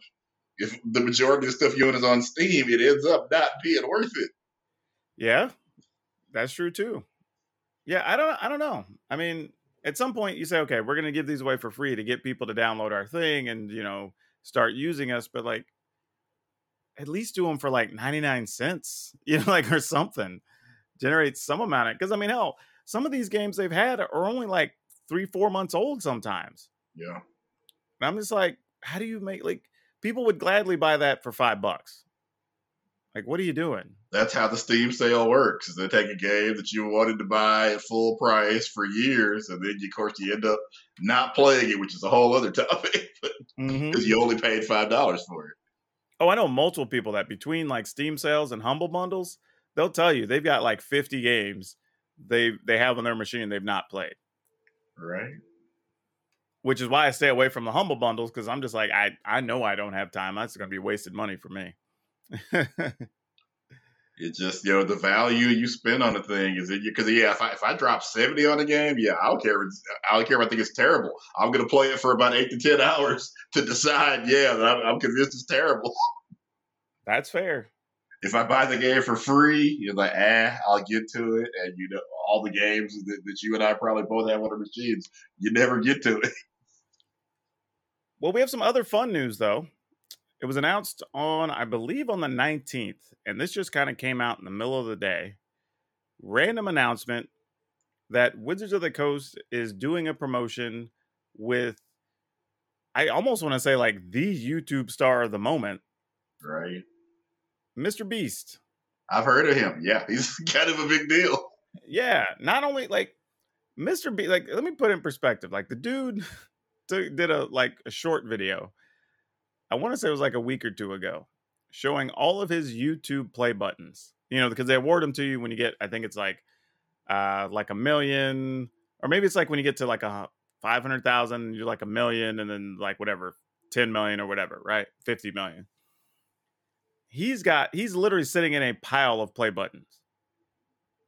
if the majority of the stuff you own is on Steam, it ends up not being worth it. Yeah, that's true too. Yeah, I don't I don't know. I mean, at some point you say, okay, we're to give these away for free to get people to download our thing and, you know, start using us. But like, at least do them for like 99 cents, you know, like, or something. Generate some amount of, because I mean, hell, some of these games they've had are only like three, four months old sometimes. Yeah. And I'm just like, how do you make, like, people would gladly buy that for five bucks. Like, what are you doing? That's how the Steam sale works. Is they take a game that you wanted to buy at full price for years, and then you, of course you end up not playing it, which is a whole other topic, because Mhm. you only paid five dollars for it. Oh, I know multiple people that between like Steam sales and Humble bundles, they'll tell you they've got like 50 games they they have on their machine they've not played. Right. Which is why I stay away from the Humble bundles because I'm just like I I know I don't have time. That's going to be wasted money for me. It's just you know the value you spend on the thing is it because yeah if I if I drop seventy on a game yeah I don't care if I don't care if I think it's terrible I'm gonna play it for about eight to ten hours to decide yeah that I'm, I'm convinced it's terrible That's fair. if I buy the game for free you're like ah I'll get to it and you know all the games that, that you and I probably both have on our machines you never get to it Well, we have some other fun news though. It was announced on, I believe, on the 19th, and this just kind of came out in the middle of the day. Random announcement that Wizards of the Coast is doing a promotion with, I almost want to say like the YouTube star of the moment, right Mr. Beast. I've heard of him yeah he's kind of a big deal Yeah, not only like Mr. B, like let me put it in perspective. Like the dude did a like a short video. I want to say it was like a week or two ago, showing all of his YouTube play buttons. You know, because they award them to you when you get, I think it's like, uh, like a million, or maybe it's like when you get to like a five hundred thousand, you're like a million, and then like whatever, ten million or whatever, right? Fifty million. He's got, he's literally sitting in a pile of play buttons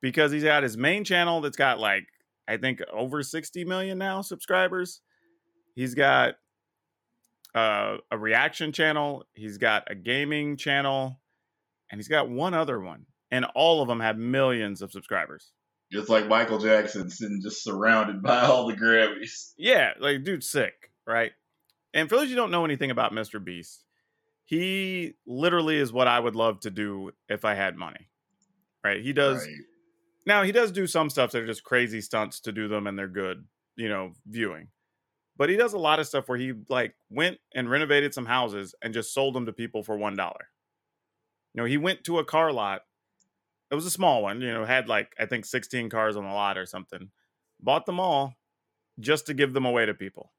because he's got his main channel that's got like I think over 60 million now subscribers. He's got uh, a reaction channel, he's got a gaming channel, and he's got one other one. And all of them have millions of subscribers. just like Michael Jackson sitting just surrounded by all the Grammys Yeah, like dude's sick, right? And for those you don't know anything about Mr. Beast, he literally is what I would love to do if I had money. Right? He does Right. Now he does do some stuff that are just crazy stunts to do them, and they're good, you know, viewing. But he does a lot of stuff where he like went and renovated some houses and just sold them to people for one dollar. You know, he went to a car lot. It was a small one, you know, had like I think 16 cars on the lot or something. Bought them all just to give them away to people.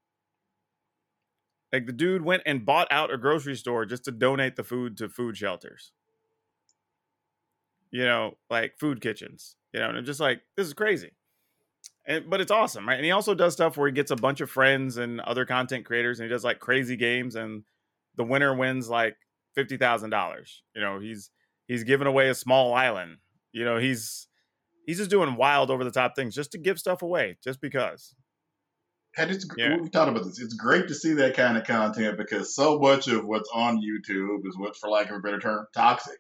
Like the dude went and bought out a grocery store just to donate the food to food shelters you know, like food kitchens, you know, and I'm just like, this is crazy. And but it's awesome, right? And he also does stuff where he gets a bunch of friends and other content creators and he does like crazy games and the winner wins like fifty thousand dollars. You know, he's he's giving away a small island. You know, he's he's just doing wild over the top things just to give stuff away, just because. And it's Yeah. we've talked about this. It's great to see that kind of content because so much of what's on YouTube is what, for lack of a better term, toxic.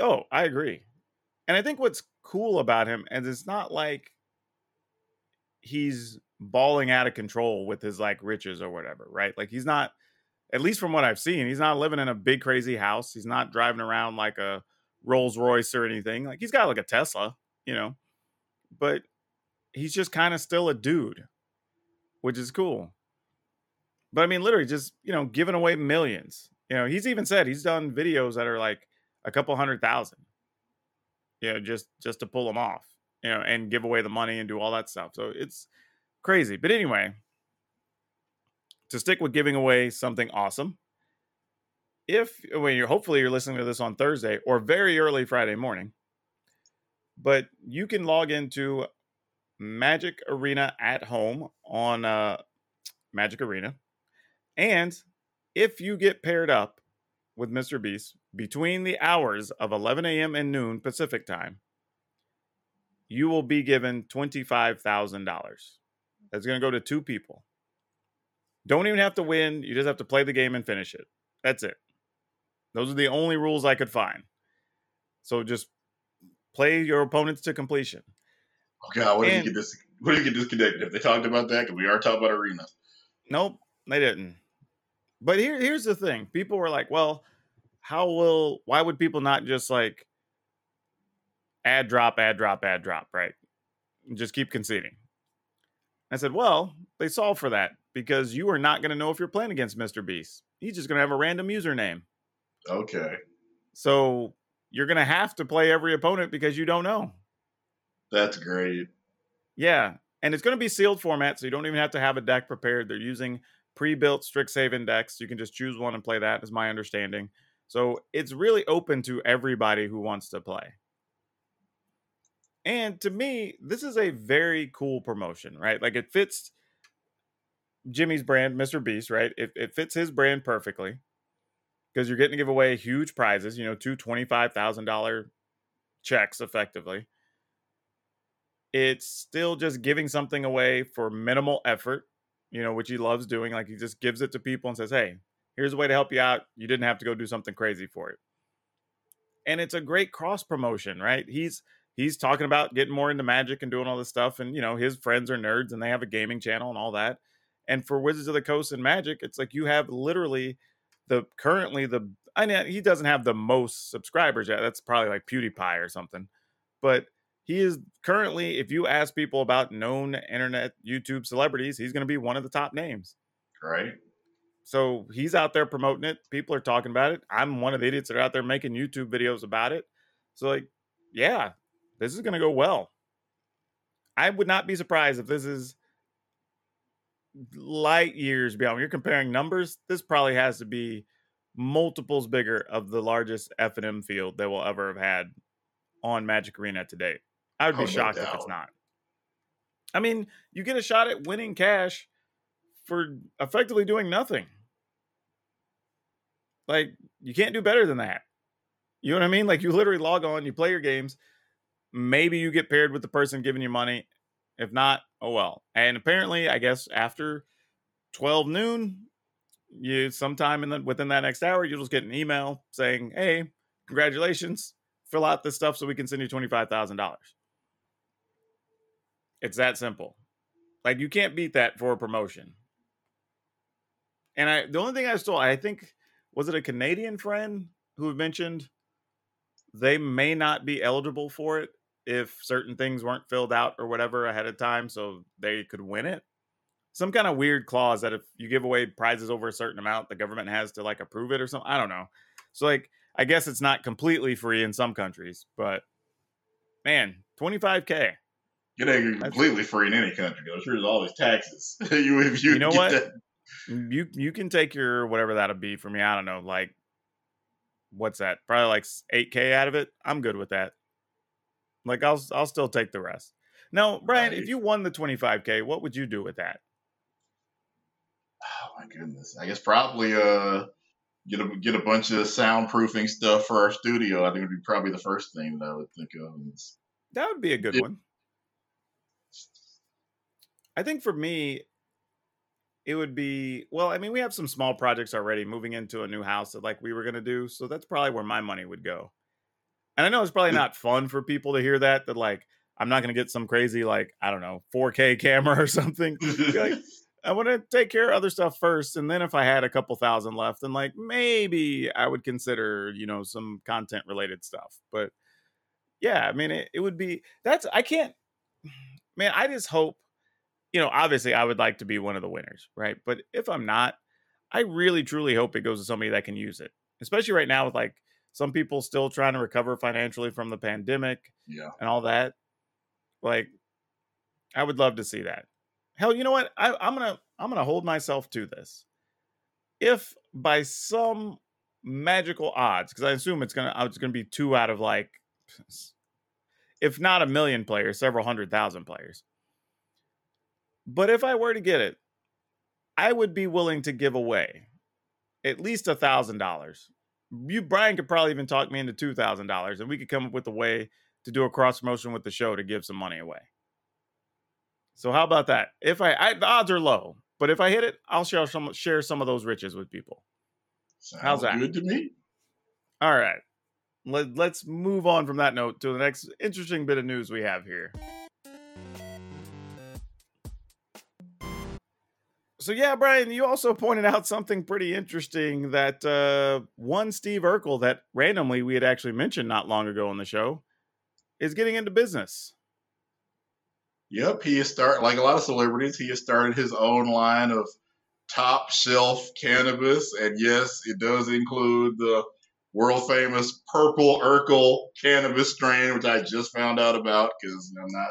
Oh, I agree. And I think what's cool about him is it's not like he's balling out of control with his like riches or whatever, right? Like he's not at least from what I've seen, he's not living in a big crazy house. He's not driving around like a Rolls Royce or anything. Like he's got like a Tesla, you know. But he's just kind of still a dude, which is cool. But I mean literally just, you know, giving away millions. You know, he's even said he's done videos that are like a couple hundred thousand you know just just to pull them off you know and give away the money and do all that stuff so it's crazy but anyway to stick with giving away something awesome if when you're hopefully you're listening to this on thursday or very early friday morning but you can log into magic arena at home on uh magic arena and if you get paired up with Mr. Beast between the hours of 11 a.m. and noon Pacific time, you will be given $25,000. That's going to go to two people. Don't even have to win. You just have to play the game and finish it. That's it. Those are the only rules I could find. So just play your opponents to completion. Oh God, what if you get this? What do you get disconnected? If they talked about that, because we are talking about arena. Nope, they didn't. But here, here's the thing: people were like, "Well, how will? Why would people not just like ad drop, ad drop, ad drop, right? And just keep conceding." I said, "Well, they solve for that because you are not going to know if you're playing against Mr. Beast. He's just going to have a random username. Okay, So you're going to have to play every opponent because you don't know. that's great. Yeah. And it's going to be sealed format, so you don't even have to have a deck prepared. They're using pre-built Strixhaven index. You can just choose one and play that, is my understanding. So it's really open to everybody who wants to play. And to me, this is a very cool promotion, right? Like it fits Jimmy's brand, Mr. Beast, right? It, it fits his brand perfectly because you're getting to give away huge prizes, you know, two $25,000 checks effectively it's still just giving something away for minimal effort, you know, which he loves doing. Like he just gives it to people and says, Hey, here's a way to help you out. You didn't have to go do something crazy for it. And it's a great cross promotion, right? He's he's talking about getting more into magic and doing all this stuff. And you know, his friends are nerds and they have a gaming channel and all that. And for Wizards of the Coast and Magic, it's like you have literally the currently the I mean, he doesn't have the most subscribers yet. That's probably like PewDiePie or something. But he is currently, if you ask people about known internet YouTube celebrities, he's going to be one of the top names. Right? So he's out there promoting it. People are talking about it. I'm one of the idiots that are out there making YouTube videos about it. So, like, yeah, this is going to go well. I would not be surprised if this is light years beyond. When you're comparing numbers, this probably has to be multiples bigger of the largest F and M field that we'll ever have had on Magic Arena to date. I would be Oh, no shocked if it's not. I mean, you get a shot at winning cash for effectively doing nothing. Like, you can't do better than that. You know what I mean? Like, you literally log on, you play your games. Maybe you get paired with the person giving you money. If not, oh well. And apparently, I guess after 12 noon, you sometime in the within that next hour, you'll just get an email saying, Hey, congratulations. Fill out this stuff so we can send you $25,000. It's that simple. Like you can't beat that for a promotion. And I the only thing I stole, I think was it a Canadian friend who mentioned they may not be eligible for it if certain things weren't filled out or whatever ahead of time so they could win it. Some kind of weird clause that if you give away prizes over a certain amount, the government has to like approve it or something. I don't know. So like I guess it's not completely free in some countries, but man, 25k. It ain't That's- completely free in any country. though. Sure, there's always taxes. you, if you, You know get what? that- mm, You you can take your whatever that'll be for me. I don't know, like what's that? Probably like eight k out of it. I'm good with that. Like I'll I'll still take the rest. Now, Brian, if you won the 25k, what would you do with that? oh my goodness. I guess probably uh get a get a bunch of soundproofing stuff for our studio. I think it would be probably the first thing that I would think of. It's- That would be a good Yeah. one. I think for me, it would be well. I mean, we have some small projects already moving into a new house that like we were gonna do, so that's probably where my money would go. And I know it's probably mm. not fun for people to hear that. That like I'm not gonna get some crazy like I don't know 4K camera or something. like, I want to take care of other stuff first, and then if I had a couple thousand left, then like maybe I would consider you know some content related stuff. But yeah, I mean it, it would be that's I can't man, I just hope you know, obviously I would like to be one of the winners, right? But if I'm not, I really truly hope it goes to somebody that can use it. Especially right now with like some people still trying to recover financially from the pandemic yeah. and all that. Like I would love to see that. Hell, you know what? I, I'm gonna I'm gonna hold myself to this. If by some magical odds, because I assume it's gonna it's gonna be two out of like if not a million players, several hundred thousand players. But if I were to get it, I would be willing to give away at least a thousand dollars. You Brian could probably even talk me into two thousand dollars, and we could come up with a way to do a cross promotion with the show to give some money away. So how about that? If I, I the odds are low, but if I hit it, I'll share some share some of those riches with people. Sounds How's that? good to me. All right. Let, let's move on from that note to the next interesting bit of news we have here. So yeah, Brian, you also pointed out something pretty interesting that uh, one Steve Urkel that randomly we had actually mentioned not long ago on the show is getting into business. Yep, he has started like a lot of celebrities. He has started his own line of top shelf cannabis, and yes, it does include the world famous purple Urkel cannabis strain, which I just found out about because I'm not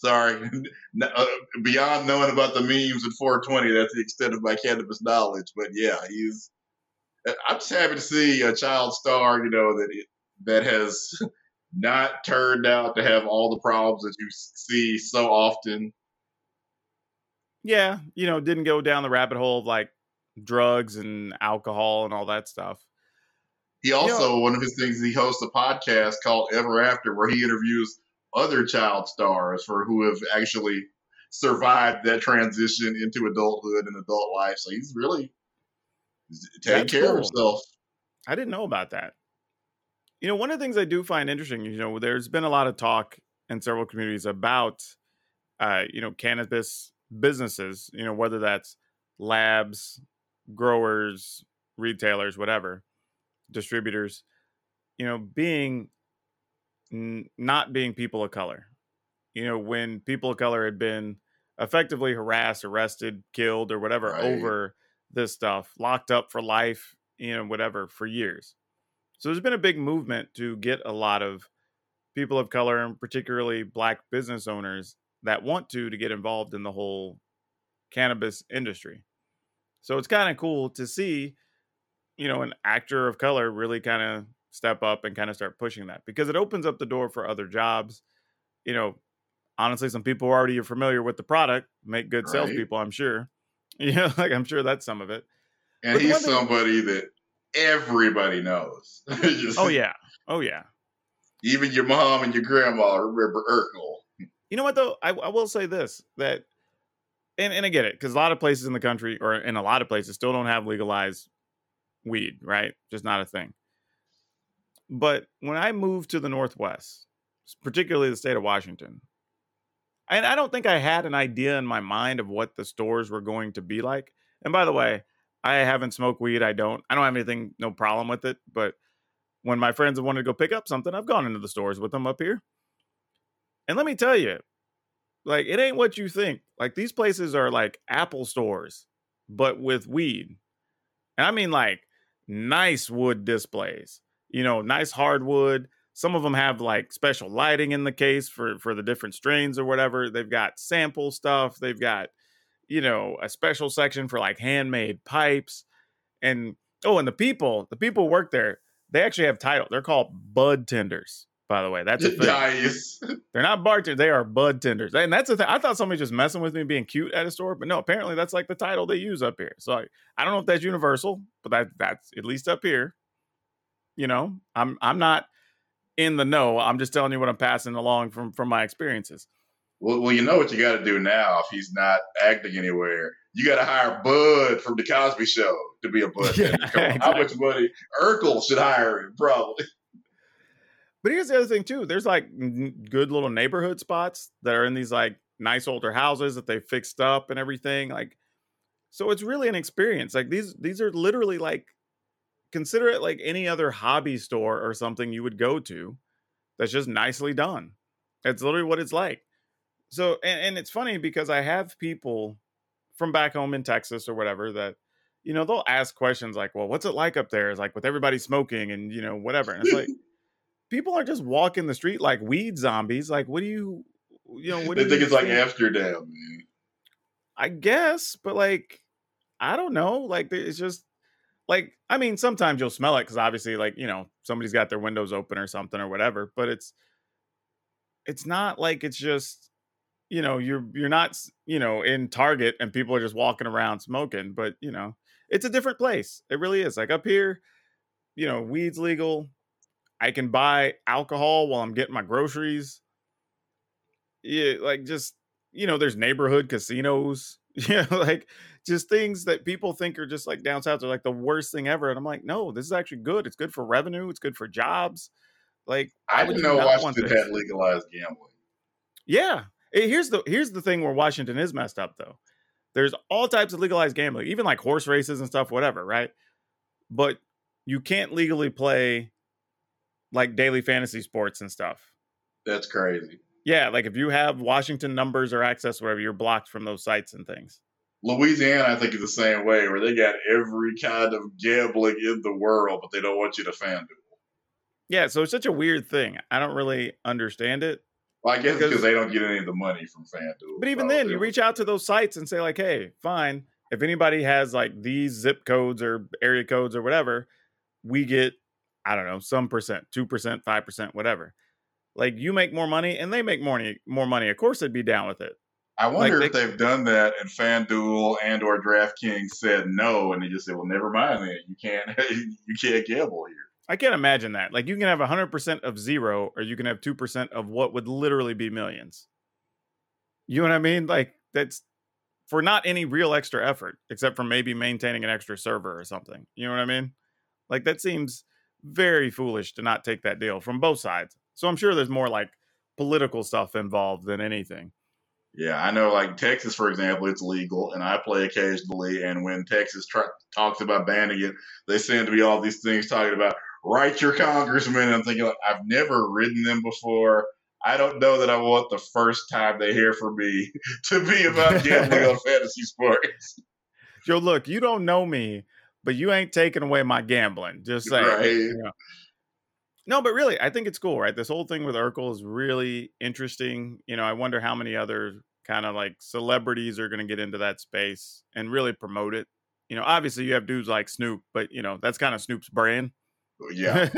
sorry. uh, beyond knowing about the memes at 420, that's the extent of my cannabis knowledge. But yeah, he's. Uh, I'm just happy to see a child star, you know, that that has not turned out to have all the problems that you see so often. Yeah, you know, didn't go down the rabbit hole of like drugs and alcohol and all that stuff. He also, you know, one of his things, he hosts a podcast called Ever After, where he interviews other child stars for who have actually survived that transition into adulthood and adult life. So he's really taking care cool. of himself. I didn't know about that. You know, one of the things I do find interesting, you know, there's been a lot of talk in several communities about, uh, you know, cannabis businesses, you know, whether that's labs, growers, retailers, whatever, distributors, you know, being n- not being people of color. You know, when people of color had been effectively harassed, arrested, killed, or whatever right. over this stuff, locked up for life, you know, whatever, for years. So there's been a big movement to get a lot of people of color and particularly black business owners that want to to get involved in the whole cannabis industry. So it's kind of cool to see, you know, an actor of color really kind of step up and kind of start pushing that because it opens up the door for other jobs. You know, honestly, some people who already are familiar with the product make good right. salespeople, I'm sure. You know, like I'm sure that's some of it. And but he's somebody that everybody knows. Just, oh yeah. Oh yeah. Even your mom and your grandma remember Urkel. You know what though? I, I will say this that and, and I get it, because a lot of places in the country or in a lot of places still don't have legalized weed, right? Just not a thing. But when I moved to the Northwest, particularly the state of Washington, and I don't think I had an idea in my mind of what the stores were going to be like. And by the way, I haven't smoked weed. I don't. I don't have anything, no problem with it. But when my friends have wanted to go pick up something, I've gone into the stores with them up here. And let me tell you, like it ain't what you think. Like these places are like Apple stores, but with weed. And I mean like nice wood displays you know, nice hardwood. Some of them have like special lighting in the case for for the different strains or whatever. They've got sample stuff. They've got you know a special section for like handmade pipes and oh and the people the people work there they actually have title they're called bud tenders by the way that's a thing. nice they're not bartenders they are bud tenders and that's the thing i thought somebody just messing with me being cute at a store but no apparently that's like the title they use up here so I, I don't know if that's universal but that that's at least up here you know, I'm I'm not in the know. I'm just telling you what I'm passing along from from my experiences. Well, well, you know what you got to do now if he's not acting anywhere. You got to hire Bud from the Cosby Show to be a Bud. Yeah, exactly. How much money Urkel should hire him? Probably. But here's the other thing too. There's like good little neighborhood spots that are in these like nice older houses that they fixed up and everything. Like, so it's really an experience. Like these these are literally like consider it like any other hobby store or something you would go to that's just nicely done. That's literally what it's like. So, and, and, it's funny because I have people from back home in Texas or whatever that, you know, they'll ask questions like, well, what's it like up there? It's like with everybody smoking and, you know, whatever. And it's like, people are just walking the street like weed zombies. Like, what do you, you know, what they do think it's think? like Amsterdam, man. I guess, but like, I don't know. Like, it's just, like i mean sometimes you'll smell it because obviously like you know somebody's got their windows open or something or whatever but it's it's not like it's just you know you're you're not you know in target and people are just walking around smoking but you know it's a different place. It really is. Like up here you know weed's legal. I can buy alcohol while i'm getting my groceries. Yeah like just you know there's neighborhood casinos. Yeah like just things that people think are just like down south are like the worst thing ever. And I'm like, no, this is actually good. It's good for revenue. It's good for jobs. Like I didn't know Washington had legalized gambling. Yeah. Here's the here's the thing where Washington is messed up though. There's all types of legalized gambling, even like horse races and stuff, whatever, right? But you can't legally play like daily fantasy sports and stuff. That's crazy. Yeah, like if you have Washington numbers or access, whatever, you're blocked from those sites and things. Louisiana, I think, is the same way, where they got every kind of gambling in the world, but they don't want you to FanDuel. Yeah, so it's such a weird thing. I don't really understand it. Well, I guess Because- they don't get any of the money from FanDuel. But even Probably. then, you reach out to those sites and say, like, hey, fine. If anybody has like these zip codes or area codes or whatever, we get, I don't know, some percent, 2%, 5%, whatever. Like you make more money and they make more money, more money. Of course they'd be down with it. I wonder like if they- they've done that and FanDuel and or DraftKings said no, and they just said, "Well, never mind. You can't you can't gamble here." I can't imagine that. Like you can have 100% of zero or you can have 2% of what would literally be millions. You know what I mean? Like that's for not any real extra effort except for maybe maintaining an extra server or something. You know what I mean? Like that seems very foolish to not take that deal from both sides. So I'm sure there's more like political stuff involved than anything. Yeah, I know. Like Texas, for example, it's legal, and I play occasionally. And when Texas try- talks about banning it, they seem to be all these things talking about write your congressman. And I'm thinking, like, I've never ridden them before. I don't know that I want the first time they hear from me to be about gambling on fantasy sports. Joe, look, you don't know me, but you ain't taking away my gambling. Just saying. Right. you know. No, but really, I think it's cool, right? This whole thing with Urkel is really interesting. You know, I wonder how many other kind of like celebrities are going to get into that space and really promote it. You know, obviously you have dudes like Snoop, but you know, that's kind of Snoop's brand. Uh, yeah,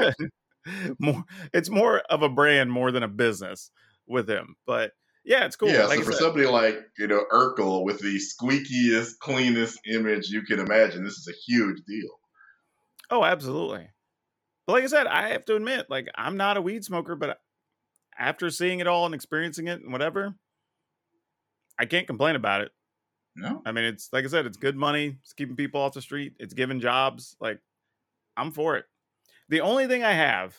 more it's more of a brand more than a business with him. But yeah, it's cool. yeah. Like so for said- somebody like you know Urkel with the squeakiest, cleanest image you can imagine, this is a huge deal. Oh, absolutely. But like I said, I have to admit, like I'm not a weed smoker, but after seeing it all and experiencing it and whatever, I can't complain about it. No, I mean, it's like I said, it's good money. It's keeping people off the street. It's giving jobs. Like, I'm for it. The only thing I have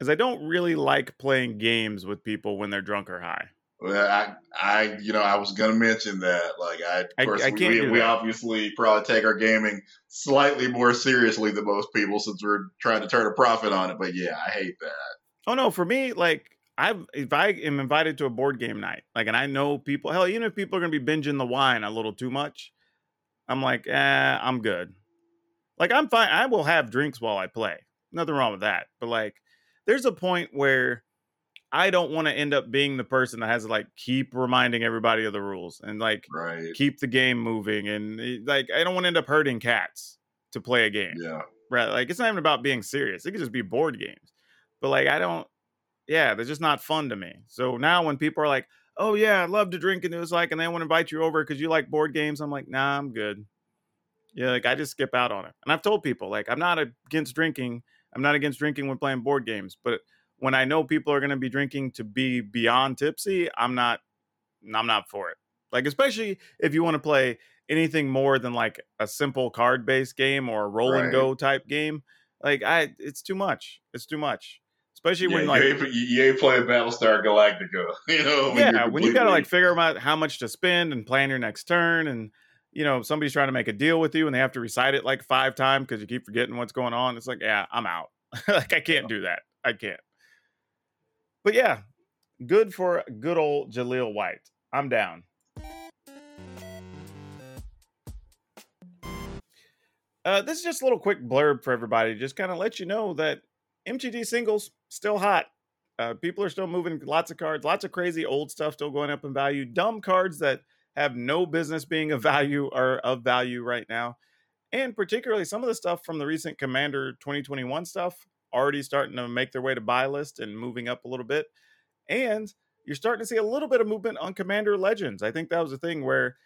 is I don't really like playing games with people when they're drunk or high. Well, I, I, you know, I was gonna mention that. Like, I, of I- course, I we, we, we obviously probably take our gaming slightly more seriously than most people since we're trying to turn a profit on it. But yeah, I hate that. Oh no, for me, like I've if I am invited to a board game night, like and I know people, hell, even if people are gonna be binging the wine a little too much, I'm like, eh, I'm good. Like I'm fine. I will have drinks while I play. Nothing wrong with that. But like there's a point where I don't want to end up being the person that has to like keep reminding everybody of the rules and like Right? keep the game moving and eh, like I don't want to end up hurting cats to play a game Yeah. right? Like it's not even about being serious. It could just be board games. But like I don't yeah, they're just not fun to me. So now when people are like, "Oh yeah, I love to drink," and it was like, and they want to invite you over because you like board games, I'm like, "Nah, I'm good." Yeah, like I just skip out on it. And I've told people like I'm not against drinking. I'm not against drinking when playing board games, but when I know people are going to be drinking to be beyond tipsy, I'm not. I'm not for it. Like especially if you want to play anything more than like a simple card based game or a roll and go type game. Like I, it's too much. It's too much. Especially Yeah, when you, like ain't, you, you ain't playing Battlestar Galactica, you know? when yeah, when you got to like figure out how much to spend and plan your next turn, and you know somebody's trying to make a deal with you and they have to recite it like five times because you keep forgetting what's going on. It's like, yeah, I'm out. like I can't do that. I can't. But yeah, good for good old Jaleel White. I'm down. Uh, this is just a little quick blurb for everybody, just kind of let you know that MTG singles still hot. Uh, people are still moving lots of cards, lots of crazy old stuff still going up in value. Dumb cards that have no business being of value are of value right now. And particularly some of the stuff from the recent Commander 2021 stuff already starting to make their way to buy list and moving up a little bit. And you're starting to see a little bit of movement on Commander Legends. I think that was a thing where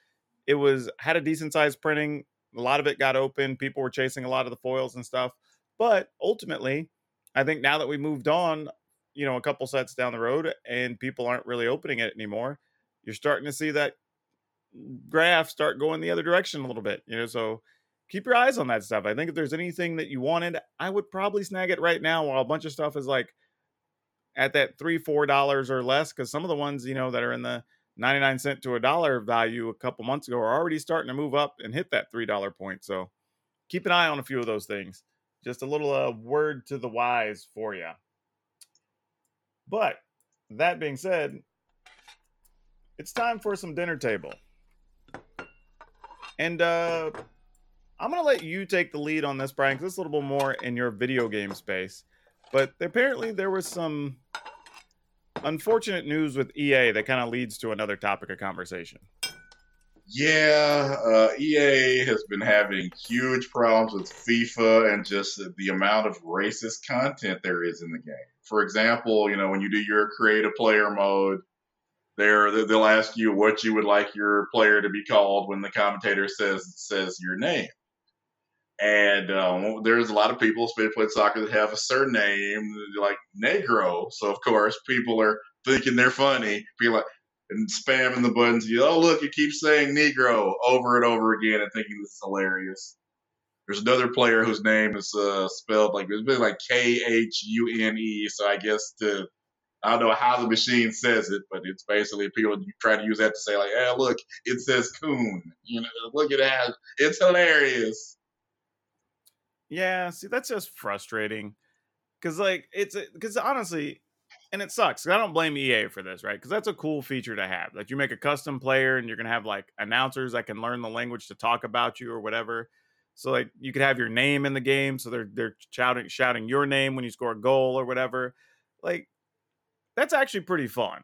it was had a decent sized printing. A lot of it got open. People were chasing a lot of the foils and stuff. But ultimately, I think now that we moved on, you know, a couple sets down the road and people aren't really opening it anymore, you're starting to see that graph start going the other direction a little bit, you know. So keep your eyes on that stuff. I think if there's anything that you wanted, I would probably snag it right now while a bunch of stuff is like at that three, four dollars or less. Cause some of the ones, you know, that are in the 99 cent to a dollar value a couple months ago are already starting to move up and hit that $3 point. So keep an eye on a few of those things. Just a little uh, word to the wise for you. But that being said, it's time for some dinner table. And uh, I'm to let you take the lead on this, Brian, because it's a little bit more in your video game space. But apparently, there was some unfortunate news with EA that kind of leads to another topic of conversation. Yeah, uh, EA has been having huge problems with FIFA and just the amount of racist content there is in the game. For example, you know, when you do your creative player mode, there they'll ask you what you would like your player to be called when the commentator says says your name. And um, there's a lot of people, especially playing soccer, that have a surname like Negro. So of course, people are thinking they're funny. People like and spamming the buttons. You oh look, you keep saying Negro over and over again and thinking this is hilarious. There's another player whose name is uh, spelled like it's been like K H U N E. So I guess to I don't know how the machine says it, but it's basically people try to use that to say like, "Hey, look, it says coon." You know, look at that. It's hilarious. Yeah, see, that's just frustrating. Cause like it's because honestly, and it sucks. I don't blame EA for this, right? Because that's a cool feature to have. Like you make a custom player, and you're gonna have like announcers that can learn the language to talk about you or whatever. So like you could have your name in the game, so they're they're shouting shouting your name when you score a goal or whatever. Like that's actually pretty fun.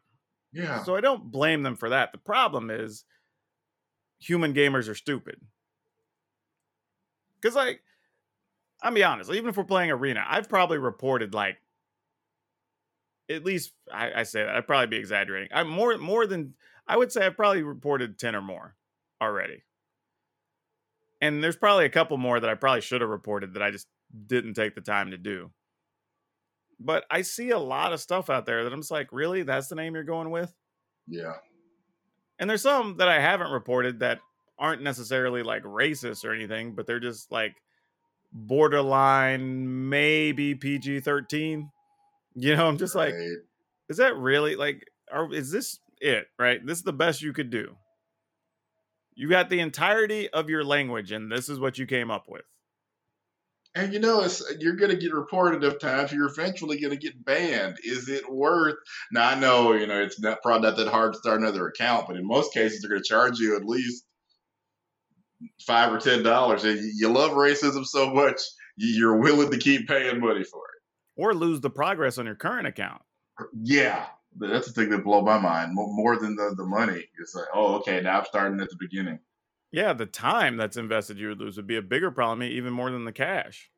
Yeah. So I don't blame them for that. The problem is human gamers are stupid. Cause like I'll be honest, even if we're playing arena, I've probably reported like at least I, I say that I'd probably be exaggerating. I'm more more than I would say I've probably reported 10 or more already. And there's probably a couple more that I probably should have reported that I just didn't take the time to do. But I see a lot of stuff out there that I'm just like, really? That's the name you're going with? Yeah. And there's some that I haven't reported that aren't necessarily like racist or anything, but they're just like borderline, maybe PG 13. You know, I'm just right. like, is that really like, are, is this it, right? This is the best you could do. You got the entirety of your language, and this is what you came up with. And you know, it's, you're going to get reported of times. You're eventually going to get banned. Is it worth? Now I know, you know, it's not probably not that hard to start another account, but in most cases, they're going to charge you at least five or ten dollars. And you love racism so much, you're willing to keep paying money for it, or lose the progress on your current account. Yeah, that's the thing that blow my mind more than the the money. It's like, oh, okay, now I'm starting at the beginning. Yeah, the time that's invested you would lose would be a bigger problem, even more than the cash.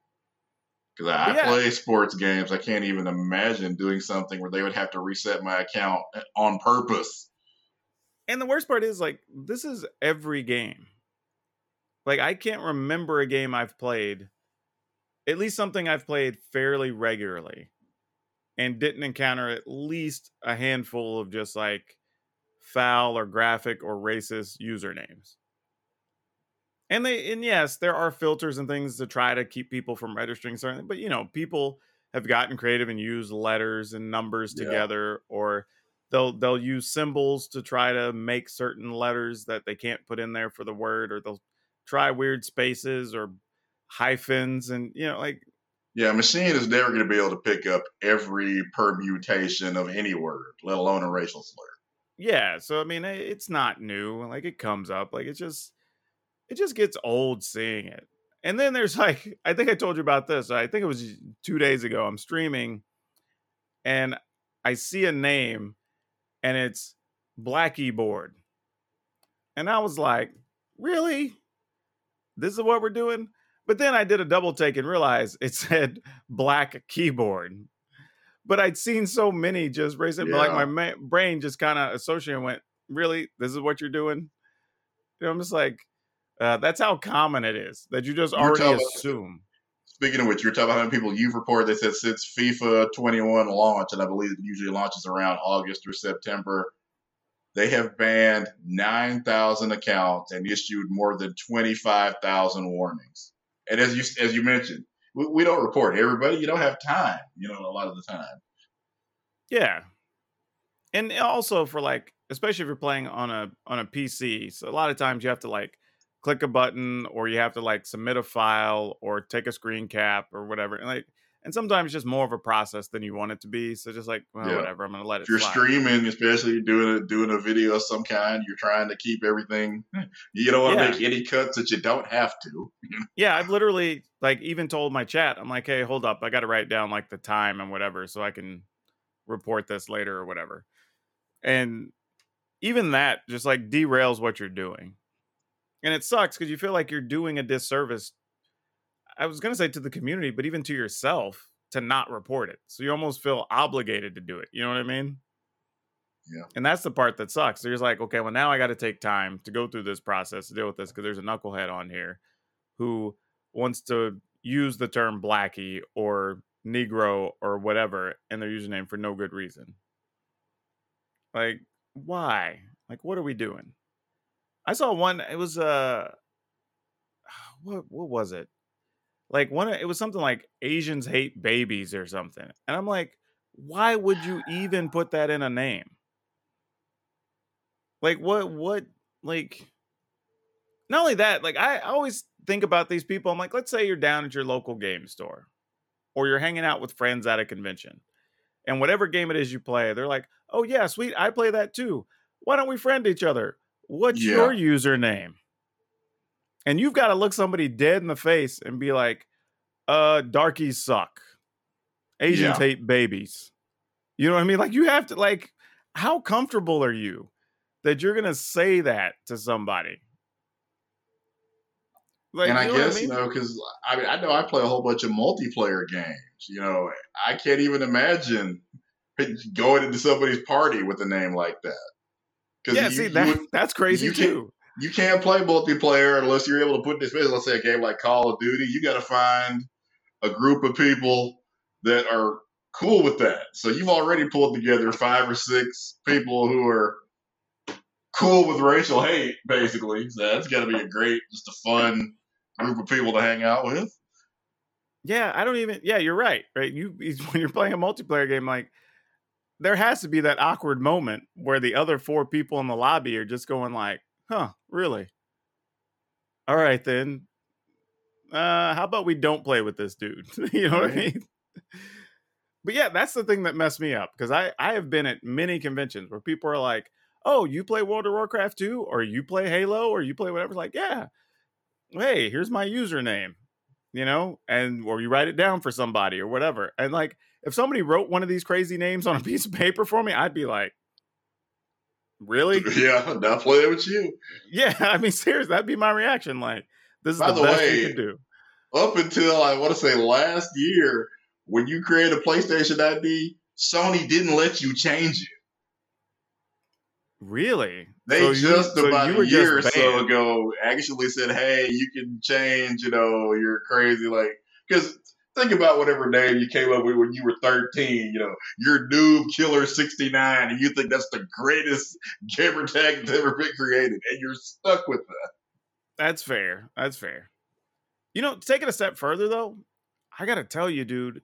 Because I, yeah. play sports games, I can't even imagine doing something where they would have to reset my account eh, on purpose. And the worst part is, like, this is every game. Like, I can't remember a game I've played, at least something I've played fairly regularly, and didn't encounter at least a handful of just like foul or graphic or racist usernames and they and yes there are filters and things to try to keep people from registering certain but you know people have gotten creative and used letters and numbers together yeah. or they'll they'll use symbols to try to make certain letters that they can't put in there for the word or they'll try weird spaces or hyphens and you know like yeah, machine is never going to be able to pick up every permutation of any word, let alone a racial slur. Yeah, so I mean, it's not new. Like it comes up. Like it just it just gets old seeing it. And then there's like, I think I told you about this. I think it was two days ago. I'm streaming and I see a name and it's Blackie Board. And I was like, really? This is what we're doing? But then I did a double take and realized it said black keyboard. But I'd seen so many just racing, yeah. like my ma- brain just kind of associated went, really? This is what you're doing? You know, I'm just like, uh, that's how common it is that you just you're already assume. speaking of which, you're talking about how many people you've reported that said since FIFA 21 launched, and I believe it usually launches around August or September, they have banned 9,000 accounts and issued more than 25,000 warnings. And as you as you mentioned, we, we don't report everybody. You don't have time. You know, a lot of the time. Yeah, and also for like especially if you're playing on a on a PC. So a lot of times you have to like click a button or you have to like submit a file or take a screen cap or whatever. And like and sometimes it's just more of a process than you want it to be. So just like, well, Yeah. whatever, I'm gonna let it If you're slide. streaming, especially doing a doing a video of some kind, you're trying to keep everything. You don't want to Yeah. make any cuts that you don't have to. Yeah, I've literally like even told my chat, I'm like, hey, hold up, I got to write down like the time and whatever so I can report this later or whatever. And even that just like derails what you're doing. And it sucks because you feel like you're doing a disservice. I was going to say to the community, but even to yourself to not report it. So you almost feel obligated to do it. You know what I mean? Yeah. And that's the part that sucks. So you're just like, okay, well, now I got to take time to go through this process to deal with this because there's a knucklehead on here who wants to use the term blackie or negro or whatever in their username for no good reason. Like, why? Like, what are we doing? I saw one. It was uh, what what was it? Like one. Of it was something like Asians hate babies or something, and I'm like, why would you even put that in a name? Like what? What? Like, not only that. Like I, always think about these people. I'm like, let's say you're down at your local game store, or you're hanging out with friends at a convention, and whatever game it is you play, they're like, oh yeah, sweet, I play that too. Why don't we friend each other? What's your username? And you've got to look somebody dead in the face and be like, uh, darkies suck. Asian Yeah. hate babies. You know what I mean? Like you have to like, how comfortable are you that you're gonna say that to somebody? Like, and I you know what guess mean? you know because I mean I know I play a whole bunch of multiplayer games. You know, I can't even imagine going into somebody's party with a name like that. yeah, see that would- that's crazy too. You can't play multiplayer unless you're able to put this. Especially let's say a game like Call of Duty, you got to find a group of people that are cool with that. So you've already pulled together five or six people who are cool with racial hate, basically. So that's got to be a great, just a fun group of people to hang out with. Yeah, I don't even. Yeah, you're right. Right, you when you're playing a multiplayer game, like there has to be that awkward moment where the other four people in the lobby are just going like, "Huh, really? All right then. Uh, how about we don't play with this dude? you know what I mean?" But yeah, that's the thing that messed me up because I I have been at many conventions where people are like, "Oh, you play World of Warcraft too, or you play Halo, or you play whatever." Like, yeah. Hey, here's my username you know, and or you write it down for somebody or whatever. And like if somebody wrote one of these crazy names on a piece of paper for me, I'd be like, Really? yeah, not playing with you. yeah, I mean seriously, that'd be my reaction. Like, this is By the, the best way, we could do. Up until I want to say last year, when you created a PlayStation ID, Sony didn't let you change it. Really? They So just so about you were a year or so ago actually said, "Hey, you can change. You know, you're crazy." Like, because think about whatever name you came up with when you were 13. You know, you're Noob Killer 69, and you think that's the greatest gamer tag that's ever been created, and you're stuck with that. That's fair. That's fair. You know, it a step further though, I gotta tell you, dude,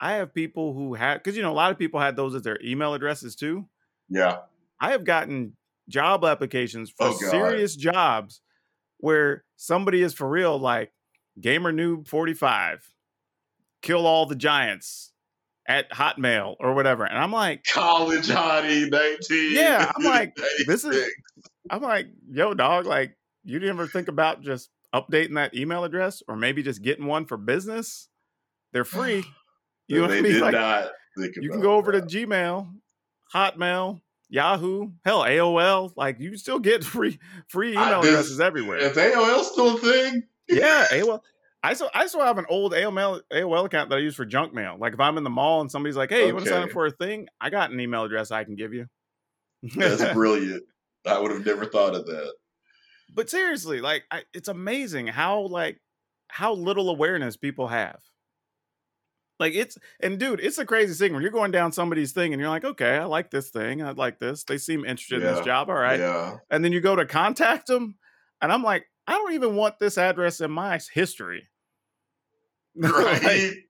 I have people who had because you know a lot of people had those as their email addresses too. Yeah, I have gotten job applications for Oh, serious jobs where somebody is for real, like gamer noob 45, kill all the giants at Hotmail or whatever. And I'm like, college hottie 19. Yeah, I'm like, this is- I'm like, yo, dog, like, you didn't ever think about just updating that email address or maybe just getting one for business? They're free. You know what I mean? Like, you can go over that. to Gmail, Hotmail, Yahoo, hell, AOL. Like you still get free free email this- addresses everywhere. Is AOL still a thing? yeah, AOL. I still I still have an old AOL AOL account that I use for junk mail. Like if I'm in the mall and somebody's like, "Hey, you want to sign up for a thing?" I got an email address I can give you. That's brilliant. I would have never thought of that. but seriously, like I, it's amazing how like how little awareness people have. Like it's and dude, it's a crazy thing when you're going down somebody's thing and you're like, okay, I like this thing, I like this. They seem interested in this job. All right, Yeah. and then you go to contact them, and I'm like, I don't even want this address in my history. Like,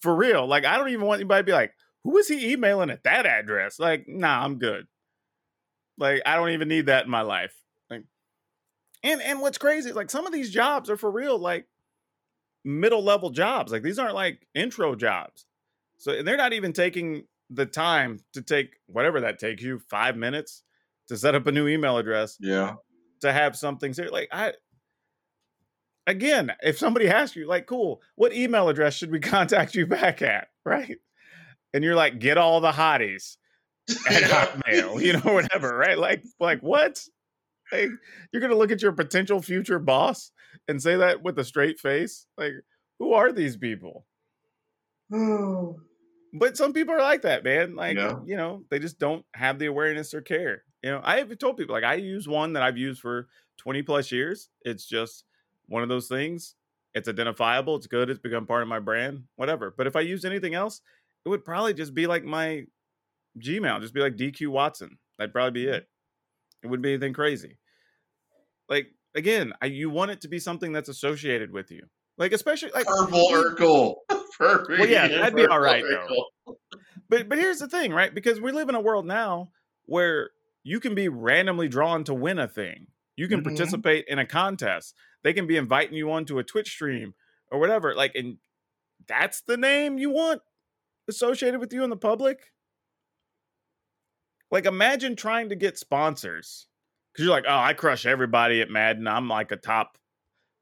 for real. Like, I don't even want anybody to be like, who is he emailing at that address? Like, nah, I'm good. Like I don't even need that in my life. Like, and and what's crazy, like some of these jobs are for real, like middle level jobs. Like these aren't like intro jobs. So they're not even taking the time to take whatever that takes you five minutes to set up a new email address Yeah. to have something ser- like I again, if somebody asks you, like, cool, what email address should we contact you back at? Right. And you're like, get all the hotties at Hotmail, you know, whatever, right? Like, like what? Like, you're gonna look at your potential future boss and say that with a straight face? Like, who are these people? But some people are like that, man. Like, Yeah. you know, they just don't have the awareness or care. You know, I have told people like I use one that I've used for 20 plus years. It's just one of those things. It's identifiable, it's good, it's become part of my brand, whatever. But if I use anything else, it would probably just be like my Gmail, just be like DQ Watson. That'd probably be it. It wouldn't be anything crazy. Like again, I, you want it to be something that's associated with you. Like especially like Purple Urkel. Perfect. Well, yeah, that'd be all right, though. But but here's the thing, right? Because we live in a world now where you can be randomly drawn to win a thing. You can Mhm. participate in a contest. They can be inviting you onto a Twitch stream or whatever. Like, and that's the name you want associated with you in the public. Like, imagine trying to get sponsors because you're like, oh, I crush everybody at Madden. I'm like a top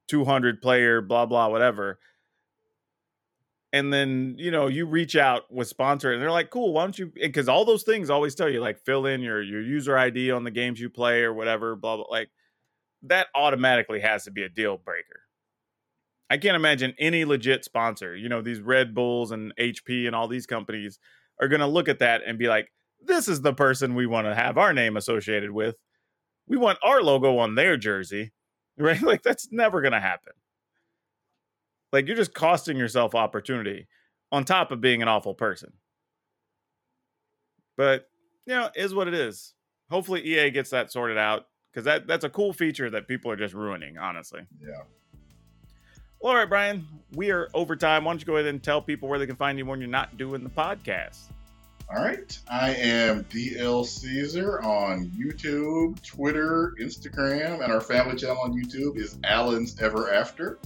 200 player, blah blah, whatever and then you know you reach out with sponsor and they're like cool why don't you because all those things always tell you like fill in your your user id on the games you play or whatever blah blah like that automatically has to be a deal breaker. I can't imagine any legit sponsor you know these red bulls and hp and all these companies are going to look at that and be like this is the person we want to have our name associated with. We want our logo on their jersey. Right? Like that's never going to happen. Like you're just costing yourself opportunity on top of being an awful person. But you know, is what it is. Hopefully EA gets that sorted out because that that's a cool feature that people are just ruining, honestly. Yeah. Well, all right, Brian, we are over time. Why don't you go ahead and tell people where they can find you when you're not doing the podcast? All right. I am DL Caesar on YouTube, Twitter, Instagram, and our family channel on YouTube is Alan's Ever After.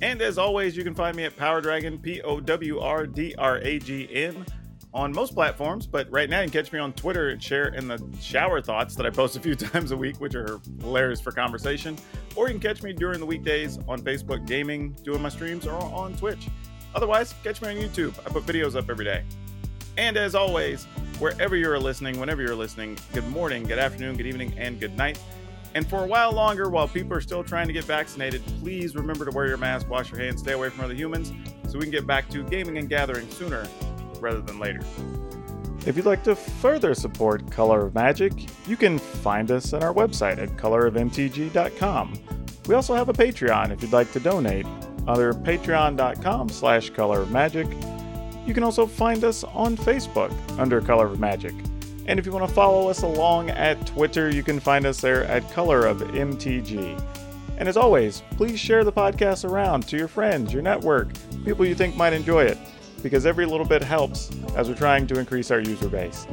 And as always, you can find me at Power Dragon, P O W R D R A G N, on most platforms. But right now, you can catch me on Twitter and share in the shower thoughts that I post a few times a week, which are hilarious for conversation. Or you can catch me during the weekdays on Facebook Gaming, doing my streams, or on Twitch. Otherwise, catch me on YouTube. I put videos up every day. And as always, wherever you're listening, whenever you're listening, good morning, good afternoon, good evening, and good night. And for a while longer, while people are still trying to get vaccinated, please remember to wear your mask, wash your hands, stay away from other humans, so we can get back to gaming and gathering sooner rather than later. If you'd like to further support Color of Magic, you can find us on our website at colorofmtg.com. We also have a Patreon if you'd like to donate under patreon.com slash color of magic. You can also find us on Facebook under Color of Magic. And if you want to follow us along at Twitter, you can find us there at Color of MTG. And as always, please share the podcast around to your friends, your network, people you think might enjoy it, because every little bit helps as we're trying to increase our user base.